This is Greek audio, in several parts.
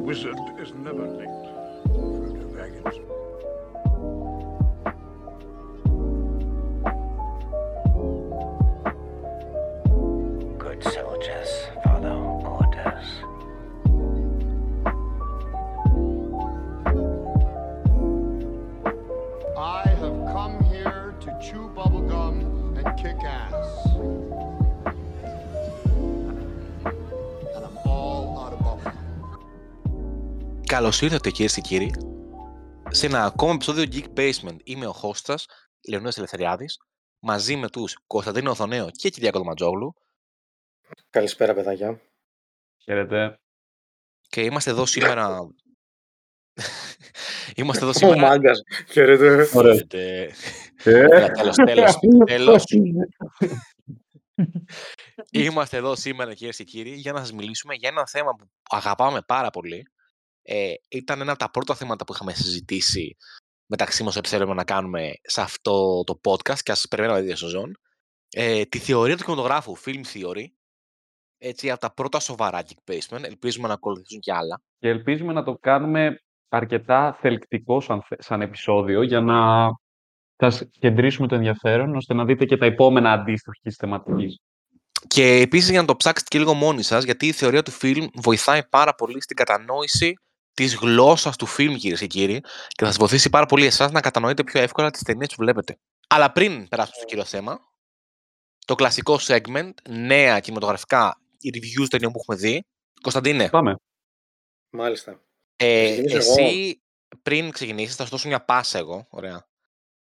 wizard is never late. Frodo Baggins. Καλώς ήρθατε κυρίες και κύριοι σε ένα ακόμα επεισόδιο Geek Basement. Είμαι ο Χώστας, Λεωνίδας Ελευθεριάδης, μαζί με τους Κωνσταντίνο Οθονέο και Κυριάκο Δωματζόγλου Καλησπέρα, παιδάκια. Χαίρετε. και είμαστε εδώ σήμερα... είμαστε εδώ Ο σήμερα... μάγκας. Χαίρετε. Ωραία. Ε, Ε, Έλα, τέλος, τέλος, τέλος. Είμαστε εδώ σήμερα κυρίες και κύριοι για να σας μιλήσουμε για ένα θέμα που αγαπάμε πάρα πολύ. Ε, ήταν ένα από τα πρώτα θέματα που είχαμε συζητήσει μεταξύ μας ότι θέλουμε να κάνουμε σε αυτό το podcast και ας περιμέναμε δύο σεζόν. Ε, τη θεωρία του κινηματογράφου, film theory, έτσι από τα πρώτα σοβαρά geek basement, ελπίζουμε να ακολουθήσουν και άλλα. και ελπίζουμε να το κάνουμε αρκετά θελκτικό σαν, θε- σαν επεισόδιο για να σας κεντρήσουμε το ενδιαφέρον ώστε να δείτε και τα επόμενα αντίστοιχης θεματικής. Και επίσης για να το ψάξετε και λίγο μόνοι σας, γιατί η θεωρία του film βοηθάει πάρα πολύ στην κατανόηση της γλώσσας του film, κυρίες και κύριοι, και θα σας βοηθήσει πάρα πολύ εσάς να κατανοείτε πιο εύκολα τις ταινίες που βλέπετε. Αλλά πριν περάσουμε στο κύριο θέμα, το κλασικό segment, νέα κινηματογραφικά reviews ταινιών που έχουμε δει. Κωνσταντίνε, Πάμε. Μάλιστα. ε, ξεκινήσω εσύ πριν ξεκινήσεις, θα σου δώσω μια πάσα εγώ, ωραία.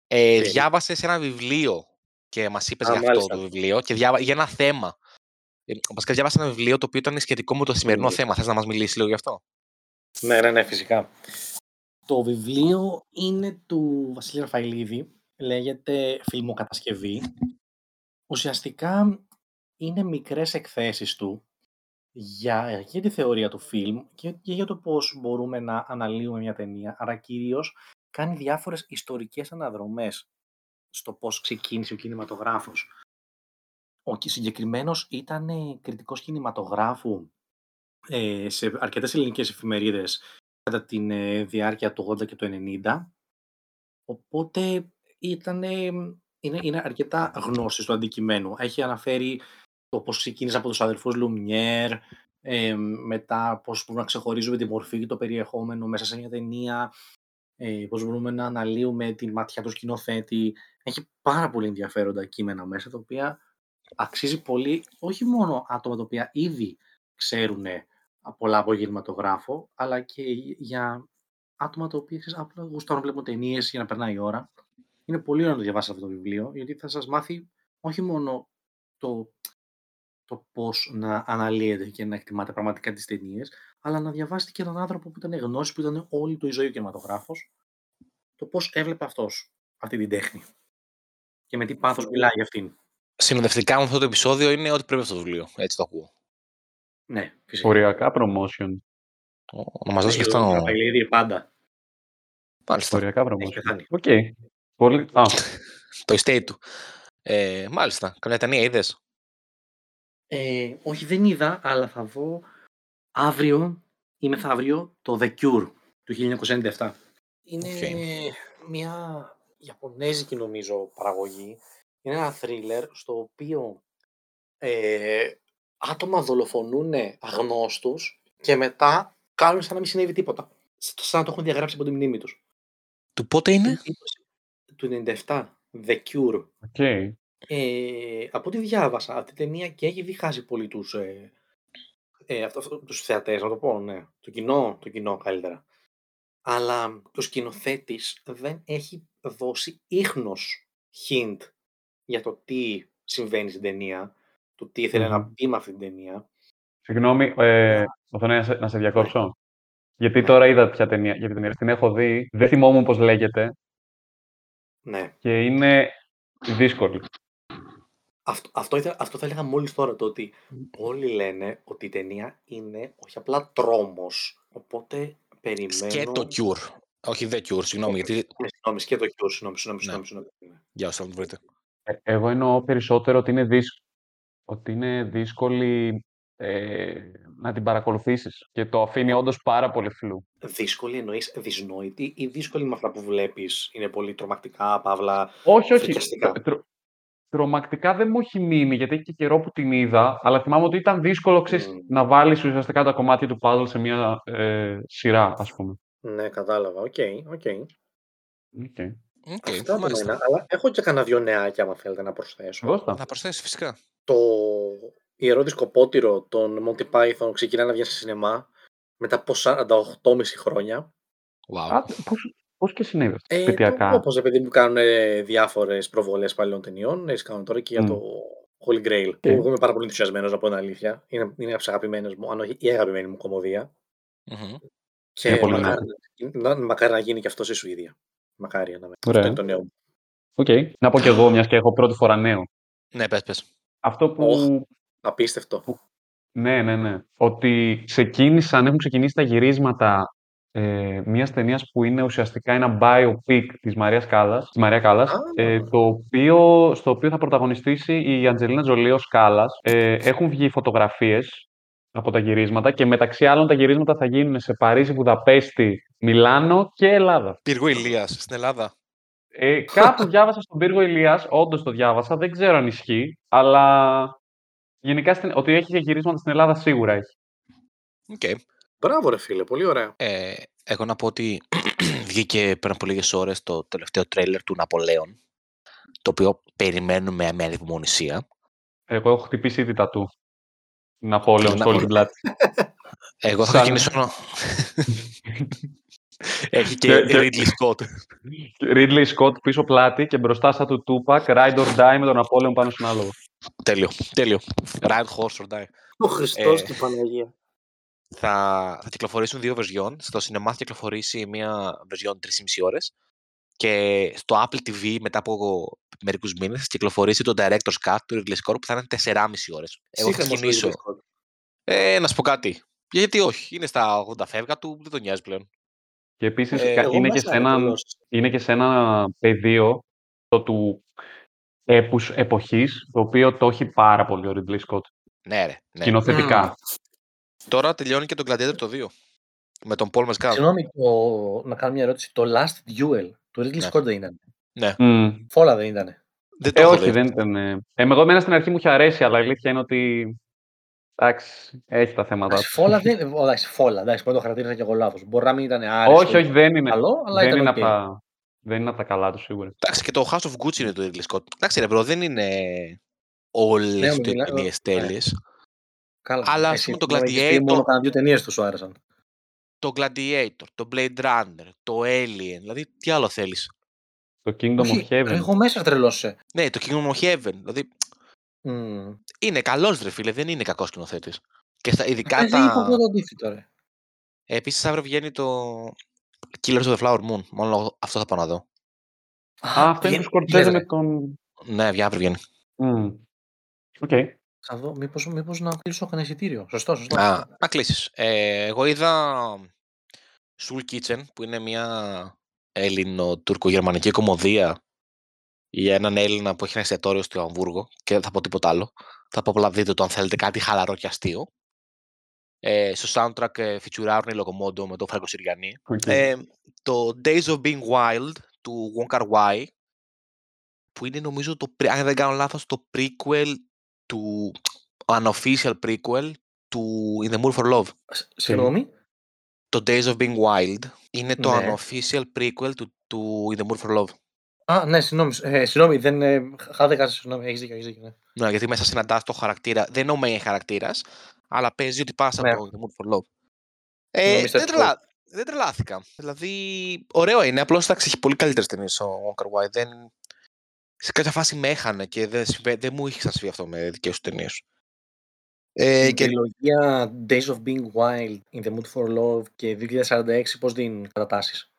Ε, Τι; διάβασες ένα βιβλίο και μας είπες Α, για αυτό μάλιστα. το βιβλίο και διάβα... για ένα θέμα. Ε, βασικά διάβασα ένα βιβλίο το οποίο ήταν σχετικό με το σημερινό Μμμ. θέμα. Θες να μας μιλήσεις λίγο γι' αυτό; Ναι, ναι, ναι, φυσικά. Το βιβλίο είναι του Βασίλη Ραφαηλίδη, λέγεται «Φιλμοκατασκευή». Ουσιαστικά είναι μικρές εκθέσεις του για, για τη θεωρία του φιλμ και, και για το πώς μπορούμε να αναλύουμε μια ταινία, αλλά κυρίως κάνει διάφορες ιστορικές αναδρομές στο πώς ξεκίνησε ο κινηματογράφος. Ο κι- συγκεκριμένος ήταν ε, κριτικός κινηματογράφου ε, σε αρκετές ελληνικές εφημερίδες κατά τη διάρκεια του 80 και του 90. Οπότε ήταν, είναι, είναι αρκετά γνώση του αντικειμένου. Έχει αναφέρει το πώς ξεκίνησε από τους αδερφούς Λουμιέρ, ε, μετά πώς μπορούμε να ξεχωρίζουμε τη μορφή και το περιεχόμενο μέσα σε μια ταινία, ε, πώς μπορούμε να αναλύουμε τη ματιά του σκηνοθέτη. Έχει πάρα πολύ ενδιαφέροντα κείμενα μέσα, τα οποία αξίζει πολύ, όχι μόνο άτομα τα οποία ήδη ξέρουν πολλά από κινηματογράφο, αλλά και για άτομα τα οποία ξέρεις, απλά γουστάρουν να βλέπουν ταινίες για να περνάει η ώρα. Είναι πολύ ωραίο να το διαβάσετε αυτό το βιβλίο, γιατί θα σας μάθει όχι μόνο το, το πώς να αναλύετε και να εκτιμάτε πραγματικά τις ταινίες, αλλά να διαβάσετε και έναν άνθρωπο που ήταν γνώση, που ήταν όλη του η ζωή ο κινηματογράφος, το πώς έβλεπε αυτός αυτή την τέχνη και με τι πάθος μιλάει για αυτήν. Συνοδευτικά με αυτό το επεισόδιο είναι ότι πρέπει αυτό το βιβλίο. Έτσι το ακούω. Ναι, φυσικά. Οριακά promotion. Ο- Να μας δώσει Έχει λεφτά. ο ο- Ραφαηλίδη πάντα. Μάλιστα. Οριακά Έχει promotion. πεθάνει. Οκ. Πολύ... Α, Το estate του. Ε, μάλιστα. Καμιά ταινία είδες; Ε, όχι, δεν είδα, αλλά θα δω αύριο ή μεθαύριο το The Cure του 1997. Είναι μια Ιαπωνέζικη νομίζω παραγωγή. Είναι ένα θρίλερ στο οποίο ε, άτομα δολοφονούν αγνώστους και μετά κάνουν σαν να μην συνέβη τίποτα. Σαν να το έχουν διαγράψει από τη μνήμη τους. Του πότε είναι; Του 97, The Cure. ok. Ε, από ό,τι διάβασα, αυτή η ταινία και έχει διχάσει πολύ τους, ε, ε, αυτό, αυτό- τους θεατές, να το πω, ναι. Το κοινό, το κοινό καλύτερα. Αλλά το σκηνοθέτης δεν έχει δώσει ίχνος hint για το τι συμβαίνει στην ταινία, το τι ήθελε να Μμμ. πει με αυτή την ταινία. Συγγνώμη, ε, Οθονέ, να σε, να σε διακόψω. Γιατί Ναι. τώρα είδα ποια ταινία, για την ταινία. Την έχω δει, δεν θυμόμουν πώς λέγεται Ναι. και είναι δύσκολη. Αυτό, αυτό, ήθελα- αυτό θα έλεγα μόλις τώρα, το ότι όλοι λένε ότι η ταινία είναι όχι απλά τρόμος, οπότε περιμένω... Και το Cure. Όχι The Cure, συγγνώμη, γιατί. Ναι, συγγνώμη, και το Cure, συγγνώμη, συγγνώμη, Ναι. συγγνώμη, συγγνώμη. Ναι. Για όσοι θέλουν να το βρείτε. Ε, εγώ εννοώ περισσότερο ότι είναι, δύσ... ότι είναι δύσκολη ε, να την παρακολουθήσεις και το αφήνει όντως πάρα πολύ φλού. Δύσκολη εννοείς δυσνόητη ή δύσκολη με αυτά που βλέπεις. Είναι πολύ τρομακτικά, παύλα, Όχι, όχι. φρικιαστικά. Τρο- τρομακτικά δεν μου έχει μείνει, γιατί έχει και καιρό που την είδα, αλλά θυμάμαι ότι ήταν δύσκολο ξέρεις, Μμμ. να βάλεις ουσιαστικά τα κομμάτια του puzzle σε μια ε, σειρά, ας πούμε. Ναι, κατάλαβα. Ok, ok. Ok. Ok, Αυτά από μάλιστα. μένα. Αλλά έχω και κανένα δυο νεάκια, άμα θέλετε να προσθέσω. Δώστα. Να προσθέσεις φυσικά. Το ιερό δισκοπότηρο των Monty Python ξεκινά να βγαίνει σε σινεμά μετά από 48,5 χρόνια. Wow. Α, πώς, πώς και συνέβη αυτό, Ε, επετειακά. Όπως επειδή μου κάνουν διάφορες προβολές παλιών ταινιών, έτσι κάνουν τώρα και για Μμ. το Holy Grail. OK. Που εγώ είμαι πάρα πολύ ενθουσιασμένος να πω την αλήθεια. Είναι, είναι από τις αγαπημένες μου, αν όχι η αγαπημένη μου κωμωδία. Μμμ. Και Είναι πολύ μακάρι, να, μακάρι να γίνει και αυτό στη Σουηδία. Μακάρι να με. Ωραία. Αυτό είναι το νέο μου. Οκ. Να πω κι εγώ, μιας και έχω πρώτη φορά νέο. Ναι, πες, πες. Αυτό που... Οχ. Απίστευτο. Ναι, ναι, ναι. Ότι ξεκίνησαν, έχουν ξεκινήσει τα γυρίσματα ε, μιας ταινίας που είναι ουσιαστικά ένα biopic της Μαρίας Κάλλας, της Μαρία Κάλλας, Α. ε, το οποίο, στο οποίο θα πρωταγωνιστήσει η Αντζελίνα Τζολί ως Κάλλας. Ε, έχουν βγει φωτογραφίες από τα γυρίσματα και μεταξύ άλλων τα γυρίσματα θα γίνουν σε Παρίσι, Βουδαπέστη, Μιλάνο και Ελλάδα. Πύργο Ηλίας στην Ελλάδα. Ε, κάπου διάβασα στον πύργο Ηλίας, όντως το διάβασα, δεν ξέρω αν ισχύει, αλλά γενικά στην, ότι έχει και γυρίσματα στην Ελλάδα σίγουρα έχει. Οκ. Μπράβο, ρε φίλε, πολύ ωραία. Ε, εγώ να πω ότι βγήκε πριν από λίγες ώρες το τελευταίο τρέιλερ του Ναπολέον, το οποίο περιμένουμε με ανυπομονησία. Εγώ έχω χτυπήσει ήδη τατού. Ναπόλεον Να- σε όλη την πλάτη. Εγώ θα Σαν- ξεκινήσω να... Έχει και Και- και- Ridley Scott. Ridley Scott πίσω πλάτη και μπροστά σαν του Tupac, Ride or Die με τον Ναπόλεον πάνω στο άλογο. τέλειο, τέλειο. Ride Horse or Die. Ο Χριστός Ε, και η Παναγία. θα, θα κυκλοφορήσουν δύο version. Στο cinema θα κυκλοφορήσει μία version 3,5 ώρες και στο Apple TV μετά από μερικούς μήνες θα κυκλοφορήσει το Director's Cut του Ridley Scott που θα είναι 4,5 ώρες. Εγώ θα Σύγχρονος ξεκινήσω. Ridley Scott. Ε, να σου πω κάτι. Γιατί όχι, είναι στα 80 φεύγα του, δεν τον νοιάζει πλέον. Και επίσης Ε, Εγώ είναι, και μέσα σε έχω έναν, τελειώσει. είναι και σε ένα πεδίο το του έπους εποχής, το οποίο το έχει πάρα πολύ ο Ridley Scott. Ναι, ρε. Ναι. Σκηνοθετικά. Τώρα τελειώνει και τον Gladiator το 2. Με τον Paul Mescal. Συγγνώμη, το... να κάνω μια ερώτηση. Το Last Duel του Ridley Ναι. Scott δεν ήταν. Ναι. Μμ. Φόλα δεν ήταν. Δεν το Ε, έχω όχι, δει. δεν ήταν. Ε, εγώ εμένα στην αρχή μου είχε αρέσει, αλλά η αλήθεια είναι ότι. Εντάξει, έχει τα θέματα Εντάξει, του. Φόλα δεν. ο, Εντάξει, φόλα. Εντάξει, πρώτο χαρακτήρισα και εγώ λάθος. Μπορεί να μην ήταν άριστο. όχι, όχι, δεν είναι. Καλό, αλλά δεν, ήταν είναι οκ. από τα, δεν είναι από τα καλά τους σίγουρα. Εντάξει, και το House of Gucci είναι το Ridley Scott. Εντάξει, ρε, bro, δεν είναι όλες Ναι, οι μου μιλά- ταινίες ναι. τέλειες. Καλά. Αλλά, ας Εσύ πούμε, το μόνο έχεις δει Gladiator- Μόνο κανένα δύο ταινίες τους σου άρεσαν. Το Gladiator, το Blade Runner, το Alien, δηλαδή τι άλλο θέλεις; Το Kingdom Όχι, of Heaven. Εγώ μέσα τρελώσε. Ναι, το Kingdom of Heaven, δηλαδή Mm. είναι καλός ρε φίλε, δεν είναι κακός σκηνοθέτης. Και στα, ειδικά Δεν είπα τα... εγώ το αντίθετο, ρε. Επίσης αύριο βγαίνει το Killers of the Flower Moon, μόνο αυτό θα πάω να δω. Α, αυτό είναι βγαίνει- του Σκορσέζε λες, με ρε. τον. Ναι, βγαίνει αύριο βγαίνει. Μμ. Οκ. Θα δω, μήπως, μήπως να κλείσω κανένα εισιτήριο. Σωστό, σωστό. Α, να κλείσεις. Ε, εγώ είδα Soul Kitchen, που είναι μια Έλληνο-τουρκο-γερμανική κωμωδία για έναν Έλληνα που έχει ένα εστιατόριο στο Αμβούργο και δεν θα πω τίποτα άλλο. Θα πω απλά δείτε το αν θέλετε κάτι χαλαρό και αστείο. Ε, στο soundtrack ε, φιτσουράρουν οι Locomondo με τον Φραγκοσυριανή. οκ. Ε, το Days of Being Wild του Wong Kar Wai που είναι νομίζω το, πρι- αν δεν κάνω λάθος, το prequel του unofficial prequel του In the Mood for Love. Σ- Συγγνώμη. Το Days of Being Wild είναι το Ναι. unofficial prequel του, του In the Mood for Love. Α, ναι, συγγνώμη. Ε, συγγνώμη, δεν. Ε, χάθηκα, συγγνώμη. Έχεις δίκιο, έχεις δίκιο. Ναι. Ναι, γιατί μέσα συναντάς το χαρακτήρα, δεν είναι ο main χαρακτήρας, αλλά παίζει ότι πας Ναι. από το In the Mood for Love. Ε, Είναι ο Mr. δεν, τρελά, δεν τρελάθηκα. Δηλαδή, ωραίο είναι. Απλώς εντάξει, έχει πολύ καλύτερες ταινίες ο Wong Kar Wai. Δεν... Σε κάποια φάση με έχανε και δεν, συμβα- δεν μου είχε ξανασυμβεί αυτό με δικές του ταινίες. Ε, Την και τριλογία Days of Being Wild, In the Mood for Love και 2046, πώς την κατατάσσεις;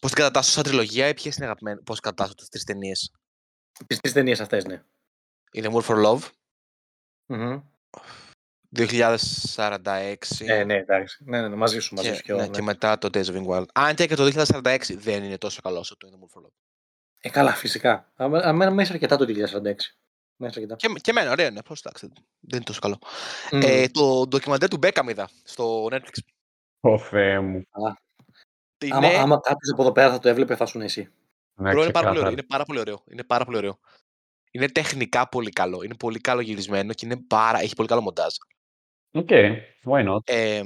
Πώς την κατατάσσω σαν τριλογία ή ποιες είναι αγαπημένες, πώς κατατάσσω τις τρεις ταινίες; Τις τρεις ταινίες αυτές, ναι. In the Mood for Love, Μμμ. 2046 Ε, ναι, εντάξει. Ναι, ναι, ναι, μαζί σου, μαζί και, σου. και εγώ, ναι, ναι. και μετά το Days of Being Wild. Αν και, και το 2046 δεν είναι τόσο καλό όσο το In the Mood for Love. Ε, καλά, φυσικά. Αμέ- Αμένα μέσα αρκετά το 2046. Μέσα κοιτά. Και, και εμένα, ωραίο είναι. Πώς, εντάξει, δεν είναι τόσο καλό. Μμμ. Ε, το ντοκιμαντέρ του Μπέκαμ είδα στο Netflix. Ω Θεέ μου. Είναι, Άμα, άμα κάποιος από εδώ πέρα θα το έβλεπε, θα ήσουν εσύ. Ναι, bro, είναι, πάρα πολύ ωραίο, ξεκάθαρα. είναι πάρα πολύ ωραίο. Είναι πάρα πολύ ωραίο. Είναι τεχνικά πολύ καλό. Είναι πολύ καλό γυρισμένο και είναι πάρα, έχει πολύ καλό μοντάζ. OK, why not; Ε,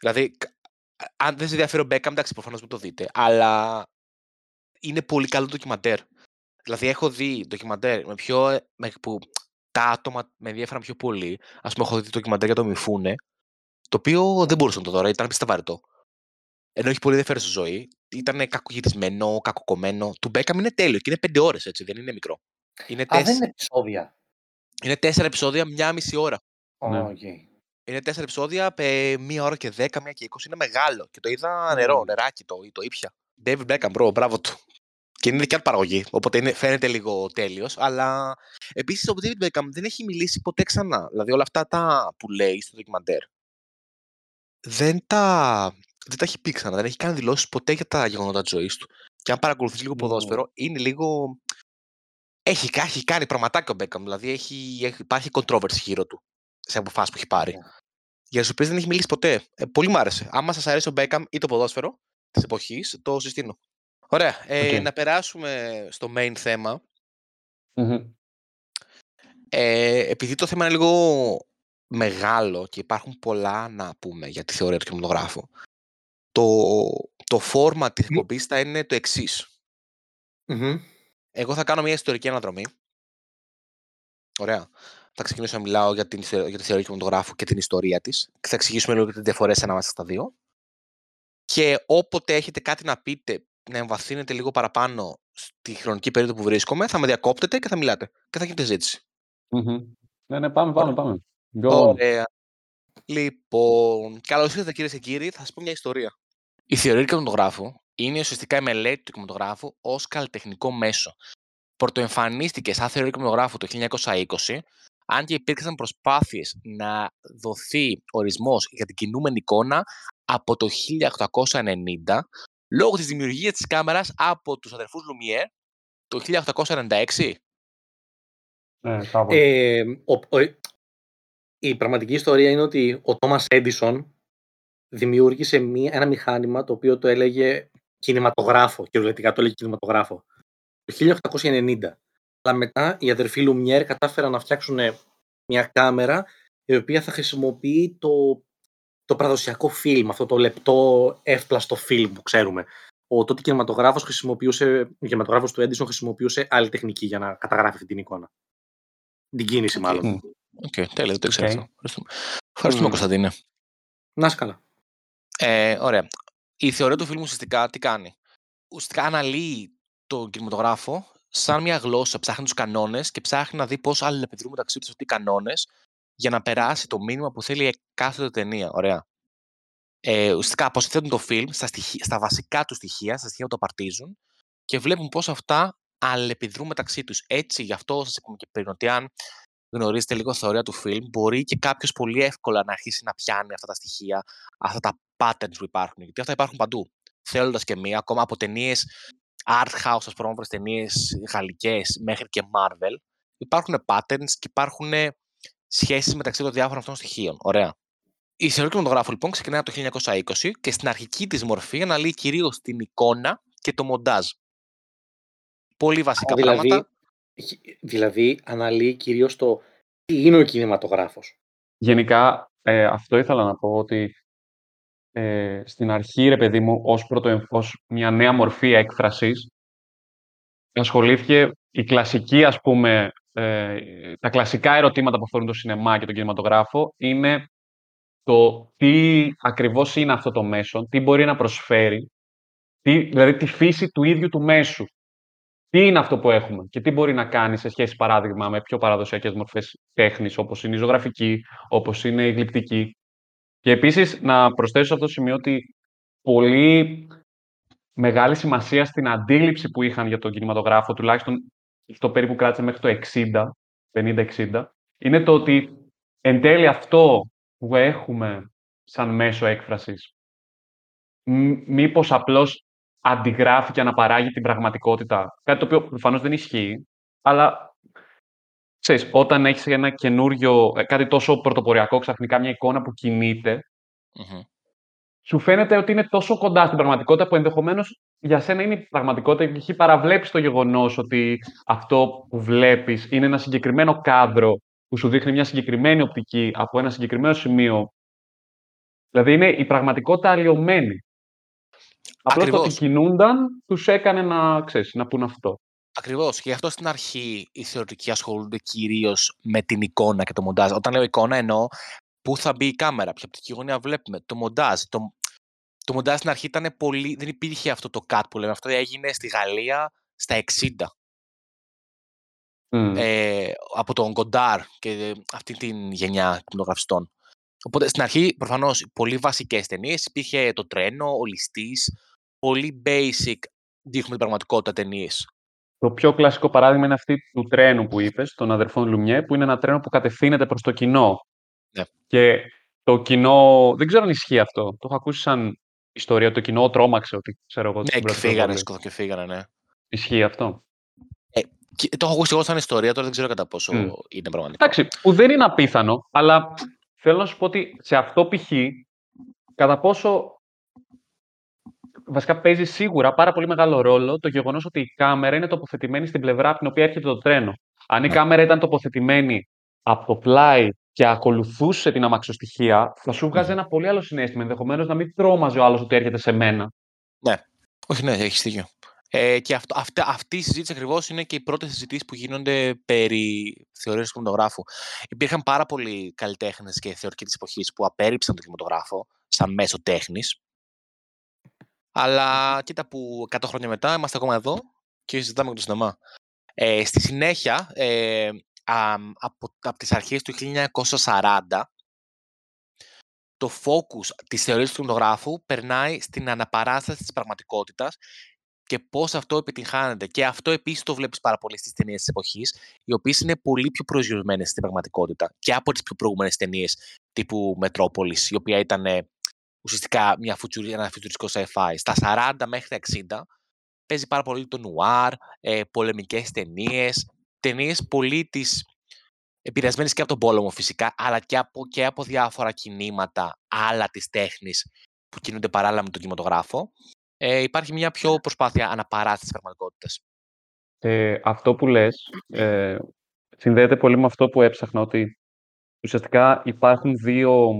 δηλαδή, κα- αν δεν σε ενδιαφέρει ο Μπέκαμ, εντάξει, προφανώς μην το δείτε. Αλλά είναι πολύ καλό ντοκιμαντέρ. Δηλαδή, έχω δει ντοκιμαντέρ με πιο, ε, με, που τα άτομα με ενδιαφέραν πιο πολύ. Ας πούμε, έχω δει ντοκιμαντέρ για το Μιφούνε, το οποίο δεν μπορούσα να το δω, ρε, ήταν απίστευτα βαρετό. Ενώ έχει πολύ ενδιαφέρουσα ζωή. Ήταν κακογυρισμένο, κακοκομμένο. Του Μπέκαμ είναι τέλειο και είναι πέντε ώρες, έτσι, δεν είναι μικρό. Είναι, Α, τεσ... δεν είναι επεισόδια. είναι τέσσερα επεισόδια, μια μισή ώρα. Ω, Ναι. οκ. Είναι τέσσερα επεισόδια, ε, μία ώρα και δέκα, μία και είκοσι. Είναι μεγάλο. Και το είδα νερό, Μμμ. νεράκι το, το ήπια. David Beckham, bro, μπράβο του. Και είναι δικιά του παραγωγή. Οπότε είναι, φαίνεται λίγο τέλειος. Αλλά επίσης ο David Beckham δεν έχει μιλήσει ποτέ ξανά. Δηλαδή όλα αυτά τα που λέει στο ντοκιμαντέρ δεν τα, δεν τα έχει πει ξανά. Δεν έχει κάνει δηλώσεις ποτέ για τα γεγονότα της ζωής του. Και αν παρακολουθείς λίγο Μμμ. ποδόσφαιρο, είναι λίγο. Έχει, κα- έχει κάνει πραγματάκια ο Beckham. Δηλαδή έχει, έχει, υπάρχει controversy γύρω του σε αποφάσεις που έχει πάρει. Ναι. Για τις οποίες δεν έχει μιλήσει ποτέ. Ε, πολύ μου άρεσε. Άμα σας αρέσει ο Beckham ή το ποδόσφαιρο της εποχής, το συστήνω. Ωραία. Ε, Οκ. Να περάσουμε στο main θέμα. Μμμ. Ε, επειδή το θέμα είναι λίγο μεγάλο και υπάρχουν πολλά να πούμε για τη θεωρία του κινηματογράφου, το, το format της εκπομπής θα είναι το εξής. Μμμ. Εγώ θα κάνω μια ιστορική αναδρομή. Ωραία. Θα ξεκινήσω να μιλάω για, την, θε- για τη θεωρία του κινηματογράφου και την ιστορία της. Και θα εξηγήσουμε λίγο τις διαφορές ανάμεσα στα δύο. Και όποτε έχετε κάτι να πείτε, να εμβαθύνετε λίγο παραπάνω στη χρονική περίοδο που βρίσκομαι, θα με διακόπτετε και θα μιλάτε. Και θα γίνεται ζήτηση. Μμμ. Ναι, ναι, πάμε, πάμε, πάμε. Go on. Ωραία. Λοιπόν, καλώς ήρθατε κυρίες και κύριοι. Θα σας πω μια ιστορία. Η θεωρία του κινηματογράφου είναι ουσιαστικά η μελέτη του κινηματογράφου ως καλλιτεχνικό μέσο. Πρωτοεμφανίστηκε σαν θεωρία του κινηματογράφου το 1920, αν και υπήρξαν προσπάθειες να δοθεί ορισμός για την κινούμενη εικόνα από το 1890, λόγω της δημιουργίας της κάμερας από τους αδερφούς Λουμιέρ το 1896. Ναι, κάπου. Ε, ο- ο- η πραγματική ιστορία είναι ότι ο Τόμας Έντισον δημιούργησε μία, ένα μηχάνημα το οποίο το έλεγε κινηματογράφο, κυριολεκτικά το έλεγε κινηματογράφο, το 1890. Αλλά μετά οι αδερφοί Λουμιέρ κατάφεραν να φτιάξουν μια κάμερα η οποία θα χρησιμοποιεί το, το παραδοσιακό φιλμ, αυτό το λεπτό εύπλαστο φιλμ που ξέρουμε. Ο τότε κινηματογράφος χρησιμοποιούσε, ο κινηματογράφος του Έντισον χρησιμοποιούσε άλλη τεχνική για να καταγράφει αυτή την εικόνα. Την κίνηση Οκ. μάλλον. Μμ. Οκ, τέλεια, δεν το ήξερα Οκ. αυτό. Ευχαριστούμε, Ευχαριστούμε Μμμ. Κωνσταντίνε. Να είσαι καλά. Ε, ωραία. Η θεωρία του φιλμού ουσιαστικά τι κάνει; Ουσιαστικά αναλύει τον κινηματογράφο σαν μια γλώσσα, ψάχνει τους κανόνες και ψάχνει να δει πώς αλληλεπιδρούν μεταξύ τους αυτοί οι κανόνες για να περάσει το μήνυμα που θέλει η εκάστοτε ταινία. Ωραία. Ε, ουσιαστικά αποσυνθέτουν το φιλμ στα, στοιχεία, στα βασικά του στοιχεία, στα στοιχεία που το απαρτίζουν και βλέπουν πώς αυτά αλληλεπιδρούν μεταξύ τους. Έτσι, γι' αυτό σας είπαμε και πριν ότι αν γνωρίζετε λίγο θεωρία του φιλμ, μπορεί και κάποιος πολύ εύκολα να αρχίσει να πιάνει αυτά τα στοιχεία, αυτά τα patterns που υπάρχουν. Γιατί αυτά υπάρχουν παντού. Θέλοντας και μία, ακόμα από ταινίες art house, ας πούμε, ταινίες γαλλικές μέχρι και Marvel, υπάρχουν patterns και υπάρχουν σχέσεις μεταξύ των διάφορων αυτών στοιχείων. Ωραία. Η θεωρία του κινηματογράφου λοιπόν ξεκινάει από το 1920 και στην αρχική της μορφή αναλύει κυρίως την εικόνα και το μοντάζ. Πολύ βασικά δηλαδή, πράγματα. Χ- δηλαδή αναλύει κυρίως το τι είναι ο κινηματογράφος. Γενικά, ε, αυτό ήθελα να πω ότι ε, στην αρχή, ρε παιδί μου, ως, πρώτο, ως μια νέα μορφή έκφρασης, ασχολήθηκε η κλασική, ας πούμε, ε, τα κλασικά ερωτήματα που αφορούν το σινεμά και τον κινηματογράφο είναι το τι ακριβώς είναι αυτό το μέσο, τι μπορεί να προσφέρει, τι, δηλαδή τη φύση του ίδιου του μέσου. Τι είναι αυτό που έχουμε και τι μπορεί να κάνει σε σχέση, παράδειγμα, με πιο παραδοσιακές μορφές τέχνης, όπως είναι η ζωγραφική, όπως είναι η γλυπτική. Και επίσης, να προσθέσω σε αυτό το σημείο ότι πολύ μεγάλη σημασία στην αντίληψη που είχαν για τον κινηματογράφο, τουλάχιστον στο περίπου κράτησε μέχρι το 60, 50-60, είναι το ότι εν τέλει αυτό που έχουμε σαν μέσο έκφρασης, μ- μήπως απλώς αντιγράφει και αναπαράγει την πραγματικότητα. Κάτι το οποίο προφανώς δεν ισχύει, αλλά ξέρεις, όταν έχεις ένα καινούριο, ε, κάτι τόσο πρωτοποριακό, ξαφνικά μια εικόνα που κινείται, Μμμ. σου φαίνεται ότι είναι τόσο κοντά στην πραγματικότητα που ενδεχομένως για σένα είναι η πραγματικότητα και εκεί παραβλέπει το γεγονός ότι αυτό που βλέπεις είναι ένα συγκεκριμένο κάδρο που σου δείχνει μια συγκεκριμένη οπτική από ένα συγκεκριμένο σημείο. Δηλαδή είναι η πραγματικότητα αλλοιωμένη. Απλώς το ότι Ακριβώς. κινούνταν τους έκανε να, ξέρεις, να πούν αυτό. Ακριβώς. Και γι' αυτό στην αρχή οι θεωρητικοί ασχολούνται κυρίως με την εικόνα και το μοντάζ. Όταν λέω εικόνα, εννοώ πού θα μπει η κάμερα, ποια οπτική γωνία βλέπουμε, το μοντάζ. Το, το μοντάζ στην αρχή ήταν πολύ. Δεν υπήρχε αυτό το cut που λέμε. Αυτό έγινε στη Γαλλία στα 60. Μμ. ε, από τον Κοντάρ και αυτή την γενιά κινηματογραφιστών. Οπότε στην αρχή, προφανώς, πολύ βασικές ταινίες. Υπήρχε το τρένο, ο ληστής. Πολύ basic δείχνουμε την πραγματικότητα ταινίες. Το πιο κλασικό παράδειγμα είναι αυτή του τρένου που είπες, των αδερφών Λουμιέ, που είναι ένα τρένο που κατευθύνεται προς το κοινό. Ναι. Και το κοινό. Δεν ξέρω αν ισχύει αυτό. Το έχω ακούσει σαν ιστορία. ότι Το κοινό τρόμαξε ότι ξέρω εγώ. Ναι, στην και πρώτη φύγανε, προβολή. σκοτώ και φύγανε, ναι. Ισχύει αυτό. Και το έχω ακούσει εγώ σαν ιστορία, τώρα δεν ξέρω κατά πόσο Μμ. είναι πραγματικό. Εντάξει, που δεν είναι απίθανο, αλλά θέλω να σου πω ότι σε αυτό π.χ. κατά πόσο βασικά παίζει σίγουρα πάρα πολύ μεγάλο ρόλο το γεγονός ότι η κάμερα είναι τοποθετημένη στην πλευρά από την οποία έρχεται το τρένο. Αν η Ναι. κάμερα ήταν τοποθετημένη από το πλάι και ακολουθούσε την αμαξοστοιχεία, θα σου βγάζει ένα πολύ άλλο συνέστημα. Ενδεχομένως να μην τρόμαζε ο άλλος ότι έρχεται σε μένα. Όχι, ναι, έχεις δίκιο. Ε, και αυτό, αυτή, αυτή η συζήτηση ακριβώς είναι και οι πρώτες συζητήσεις που γίνονται περί θεωρίας του κινηματογράφου. Υπήρχαν πάρα πολλοί καλλιτέχνες και θεωρητικοί της εποχής που απέρριψαν τον κινηματογράφο σαν μέσο τέχνης. Αλλά κοίτα που 100 χρόνια μετά είμαστε ακόμα εδώ και συζητάμε για το σινεμά. Ε, στη συνέχεια, ε, α, από, από τις αρχές του 1940, το focus της θεωρίας του κινηματογράφου περνάει στην αναπαράσταση της πραγματικότητας και πώς αυτό επιτυγχάνεται. Και αυτό επίσης το βλέπεις πάρα πολύ στις ταινίες της εποχής, οι οποίες είναι πολύ πιο προσγειωμένες στην πραγματικότητα και από τις πιο προηγούμενες ταινίες τύπου Μετρόπολης, η οποία ήταν ε, ουσιαστικά μια φουτσουρι, ένα φουτουριστικό sci-fi. Στα 40 μέχρι τα 60 παίζει πάρα πολύ το νουάρ, ε, πολεμικές ταινίες, ταινίες πολύ τις επηρεασμένες και από τον πόλεμο φυσικά, αλλά και από, και από διάφορα κινήματα άλλα της τέχνης που κινούνται παράλληλα με τον κινηματογράφο. Ε, υπάρχει μια πιο προσπάθεια αναπαράστασης της πραγματικότητας. Ε, αυτό που λες ε, συνδέεται πολύ με αυτό που έψαχνα, ότι ουσιαστικά υπάρχουν δύο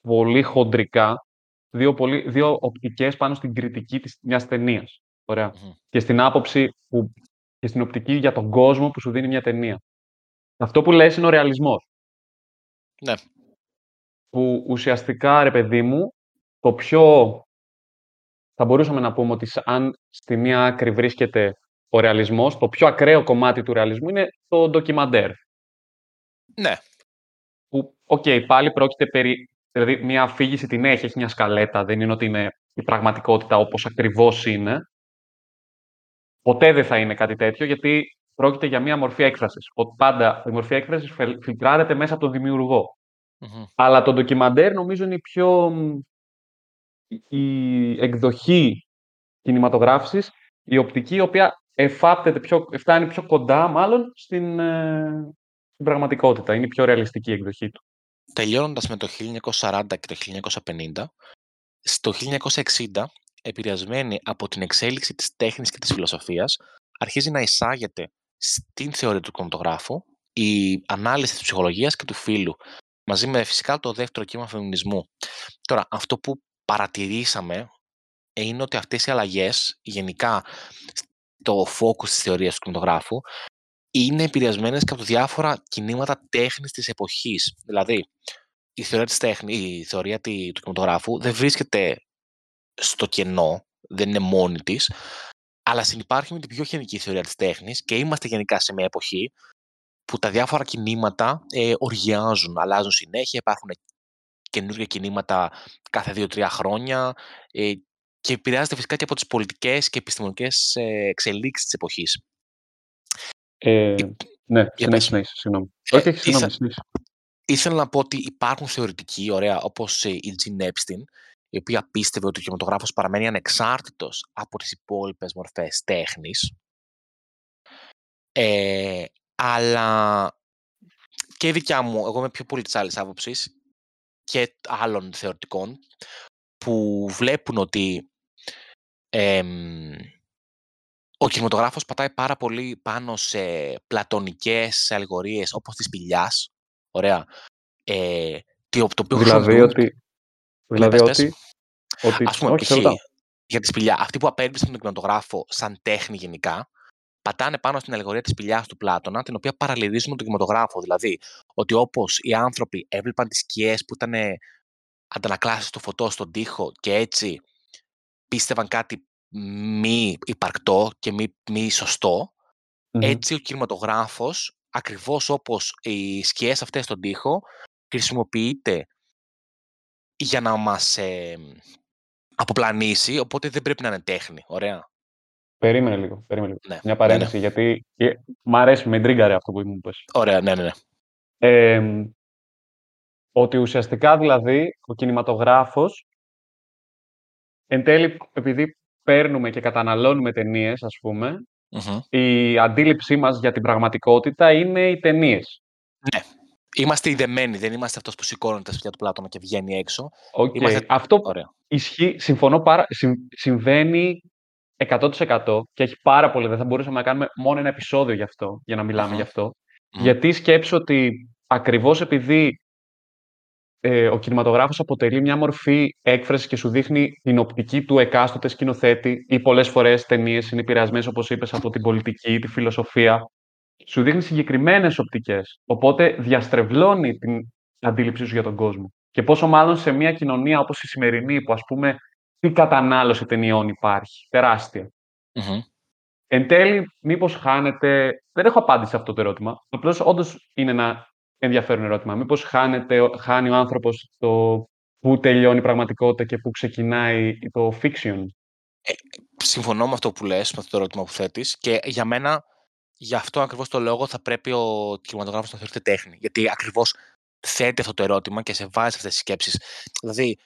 πολύ χοντρικά, δύο, πολύ, δύο οπτικές πάνω στην κριτική της μιας ταινίας. Ωραία. Μμμ. Και στην άποψη που, και στην οπτική για τον κόσμο που σου δίνει μια ταινία. Αυτό που λες είναι ο ρεαλισμός. Ναι. Που ουσιαστικά, ρε παιδί μου, το πιο θα μπορούσαμε να πούμε ότι σ- αν στη μία άκρη βρίσκεται ο ρεαλισμός, το πιο ακραίο κομμάτι του ρεαλισμού είναι το ντοκιμαντέρ. Ναι. Που, οκ, πάλι πρόκειται περί... Δηλαδή, μια αφήγηση την έχει, έχει μια σκαλέτα, δεν είναι ότι είναι η πραγματικότητα όπως ακριβώς είναι. Ποτέ δεν θα είναι κάτι τέτοιο, γιατί πρόκειται για μια μορφή έκφρασης. Ότι πάντα η μορφή έκφρασης φελ- φιλτράρεται μέσα από τον δημιουργό. Μμμ. Αλλά το ντοκιμαντέρ νομίζω είναι η πιο μ, η εκδοχή κινηματογράφησης, η οπτική, η οποία εφάπτεται πιο, φτάνει πιο κοντά μάλλον στην, ε, στην πραγματικότητα. Είναι η πιο ρεαλιστική εκδοχή του. Τελειώνοντας με το 1940 και το 1950, στο 1960, επηρεασμένη από την εξέλιξη της τέχνης και της φιλοσοφίας, αρχίζει να εισάγεται στην θεωρία του κινηματογράφου η ανάλυση της ψυχολογίας και του φύλου, μαζί με φυσικά το δεύτερο κύμα φεμινισμού. Τώρα, αυτό που παρατηρήσαμε ε, είναι ότι αυτές οι αλλαγές, γενικά το focus της θεωρίας του κινηματογράφου, είναι επηρεασμένες και από διάφορα κινήματα τέχνης της εποχής. Δηλαδή, η θεωρία της τέχνη, η θεωρία τη- του κινηματογράφου δεν βρίσκεται στο κενό, δεν είναι μόνη της, αλλά συνυπάρχει με την πιο γενική θεωρία της τέχνης και είμαστε γενικά σε μια εποχή που τα διάφορα κινήματα ε, οργιάζουν, αλλάζουν συνέχεια, υπάρχουν καινούργια κινήματα κάθε δύο-τρία χρόνια ε, και επηρεάζεται φυσικά και από τις πολιτικές και επιστημονικές ε, εξελίξεις της εποχής. Ε, ναι, πες. συνέχισε, συνέχισε, συγγνώμη. Ε, Όχι, όχι, ήθα- συγγνώμη, συνέχισε. Ήθελα να πω ότι υπάρχουν θεωρητικοί, ωραία, όπως ε, η Jean Epstein, η οποία πίστευε ότι ο κινηματογράφος παραμένει ανεξάρτητος από τις υπόλοιπες μορφές τέχνης. Ε, Αλλά και η δικιά μου, εγώ είμαι πιο πολύ της άλλης άποψης και άλλων θεωρητικών που βλέπουν ότι εμ, ο κινηματογράφος πατάει πάρα πολύ πάνω σε πλατωνικές αλληγορίες όπως της σπηλιάς. Ωραία. Ε, το, το οποίο Δηλαδή χρησιμοποιούν- ότι. Ναι, Δηλαδή πες, πες. ότι. ότι Ας πούμε, όχι, π.χ. σε ρωτάω. για τη σπηλιά, αυτοί που απέρριψαν τον κινηματογράφο σαν τέχνη γενικά, πατάνε πάνω στην αλληγορία της σπηλιάς του Πλάτωνα, την οποία παραλληλίζουν με τον κινηματογράφο. Δηλαδή, ότι όπως οι άνθρωποι έβλεπαν τις σκιές που ήταν αντανακλάσεις του φωτός στον τοίχο και έτσι πίστευαν κάτι μη υπαρκτό και μη, μη σωστό, Μμμ. έτσι ο κινηματογράφος, ακριβώς όπως οι σκιές αυτές στον τοίχο, χρησιμοποιείται για να μας ε, αποπλανήσει, οπότε δεν πρέπει να είναι τέχνη. Ωραία. Περίμενε λίγο. Περίμενε λίγο. Ναι, Μια ναι, παρένθεση, γιατί ε, μ' αρέσει, με τρίγκαρε αυτό που μου είπες. Ωραία, ναι, ναι, ναι. Ε, ότι ουσιαστικά δηλαδή ο κινηματογράφος εν τέλει επειδή παίρνουμε και καταναλώνουμε ταινίες, ας πούμε, Μμμ. η αντίληψή μας για την πραγματικότητα είναι οι ταινίες. Είμαστε ιδεμένοι, δεν είμαστε αυτός που σηκώνεται τα σπίτια του Πλάτωνα και βγαίνει έξω. Okay. Είμαστε- Αυτό Ωραία. ισχύει, συμφωνώ πάρα, συμ- συμβαίνει 100% και έχει πάρα πολύ, δεν θα μπορούσαμε να κάνουμε μόνο ένα επεισόδιο γι' αυτό, για να μιλάμε Μμμ. γι' αυτό. Μμμ. Γιατί σκέψω ότι ακριβώς επειδή ε, ο κινηματογράφος αποτελεί μια μορφή έκφρασης και σου δείχνει την οπτική του εκάστοτε σκηνοθέτη ή πολλές φορές ταινίες είναι επηρεασμένες, όπως είπες, από την πολιτική, τη φιλοσοφία, σου δείχνει συγκεκριμένες οπτικές. Οπότε διαστρεβλώνει την αντίληψή σου για τον κόσμο. Και πόσο μάλλον σε μια κοινωνία όπως η σημερινή, που ας πούμε τι κατανάλωση ταινιών υπάρχει, τεράστια. Μμμ. Εν τέλει, μήπως χάνεται. Δεν έχω απάντηση σε αυτό το ερώτημα. Απλώς όντως είναι ένα ενδιαφέρον ερώτημα. Μήπως χάνεται, χάνει ο άνθρωπος το πού τελειώνει η πραγματικότητα και πού ξεκινάει το fiction; Συμφωνώ με αυτό που λες, με αυτό το ερώτημα που θέτεις και για μένα, γι' αυτό ακριβώς το λόγο θα πρέπει ο κινηματογράφος να θεωρείται τέχνη. Γιατί ακριβώς θέτει αυτό το ερώτημα και σε βάζει αυτές τις σκέψεις. Δηλαδή,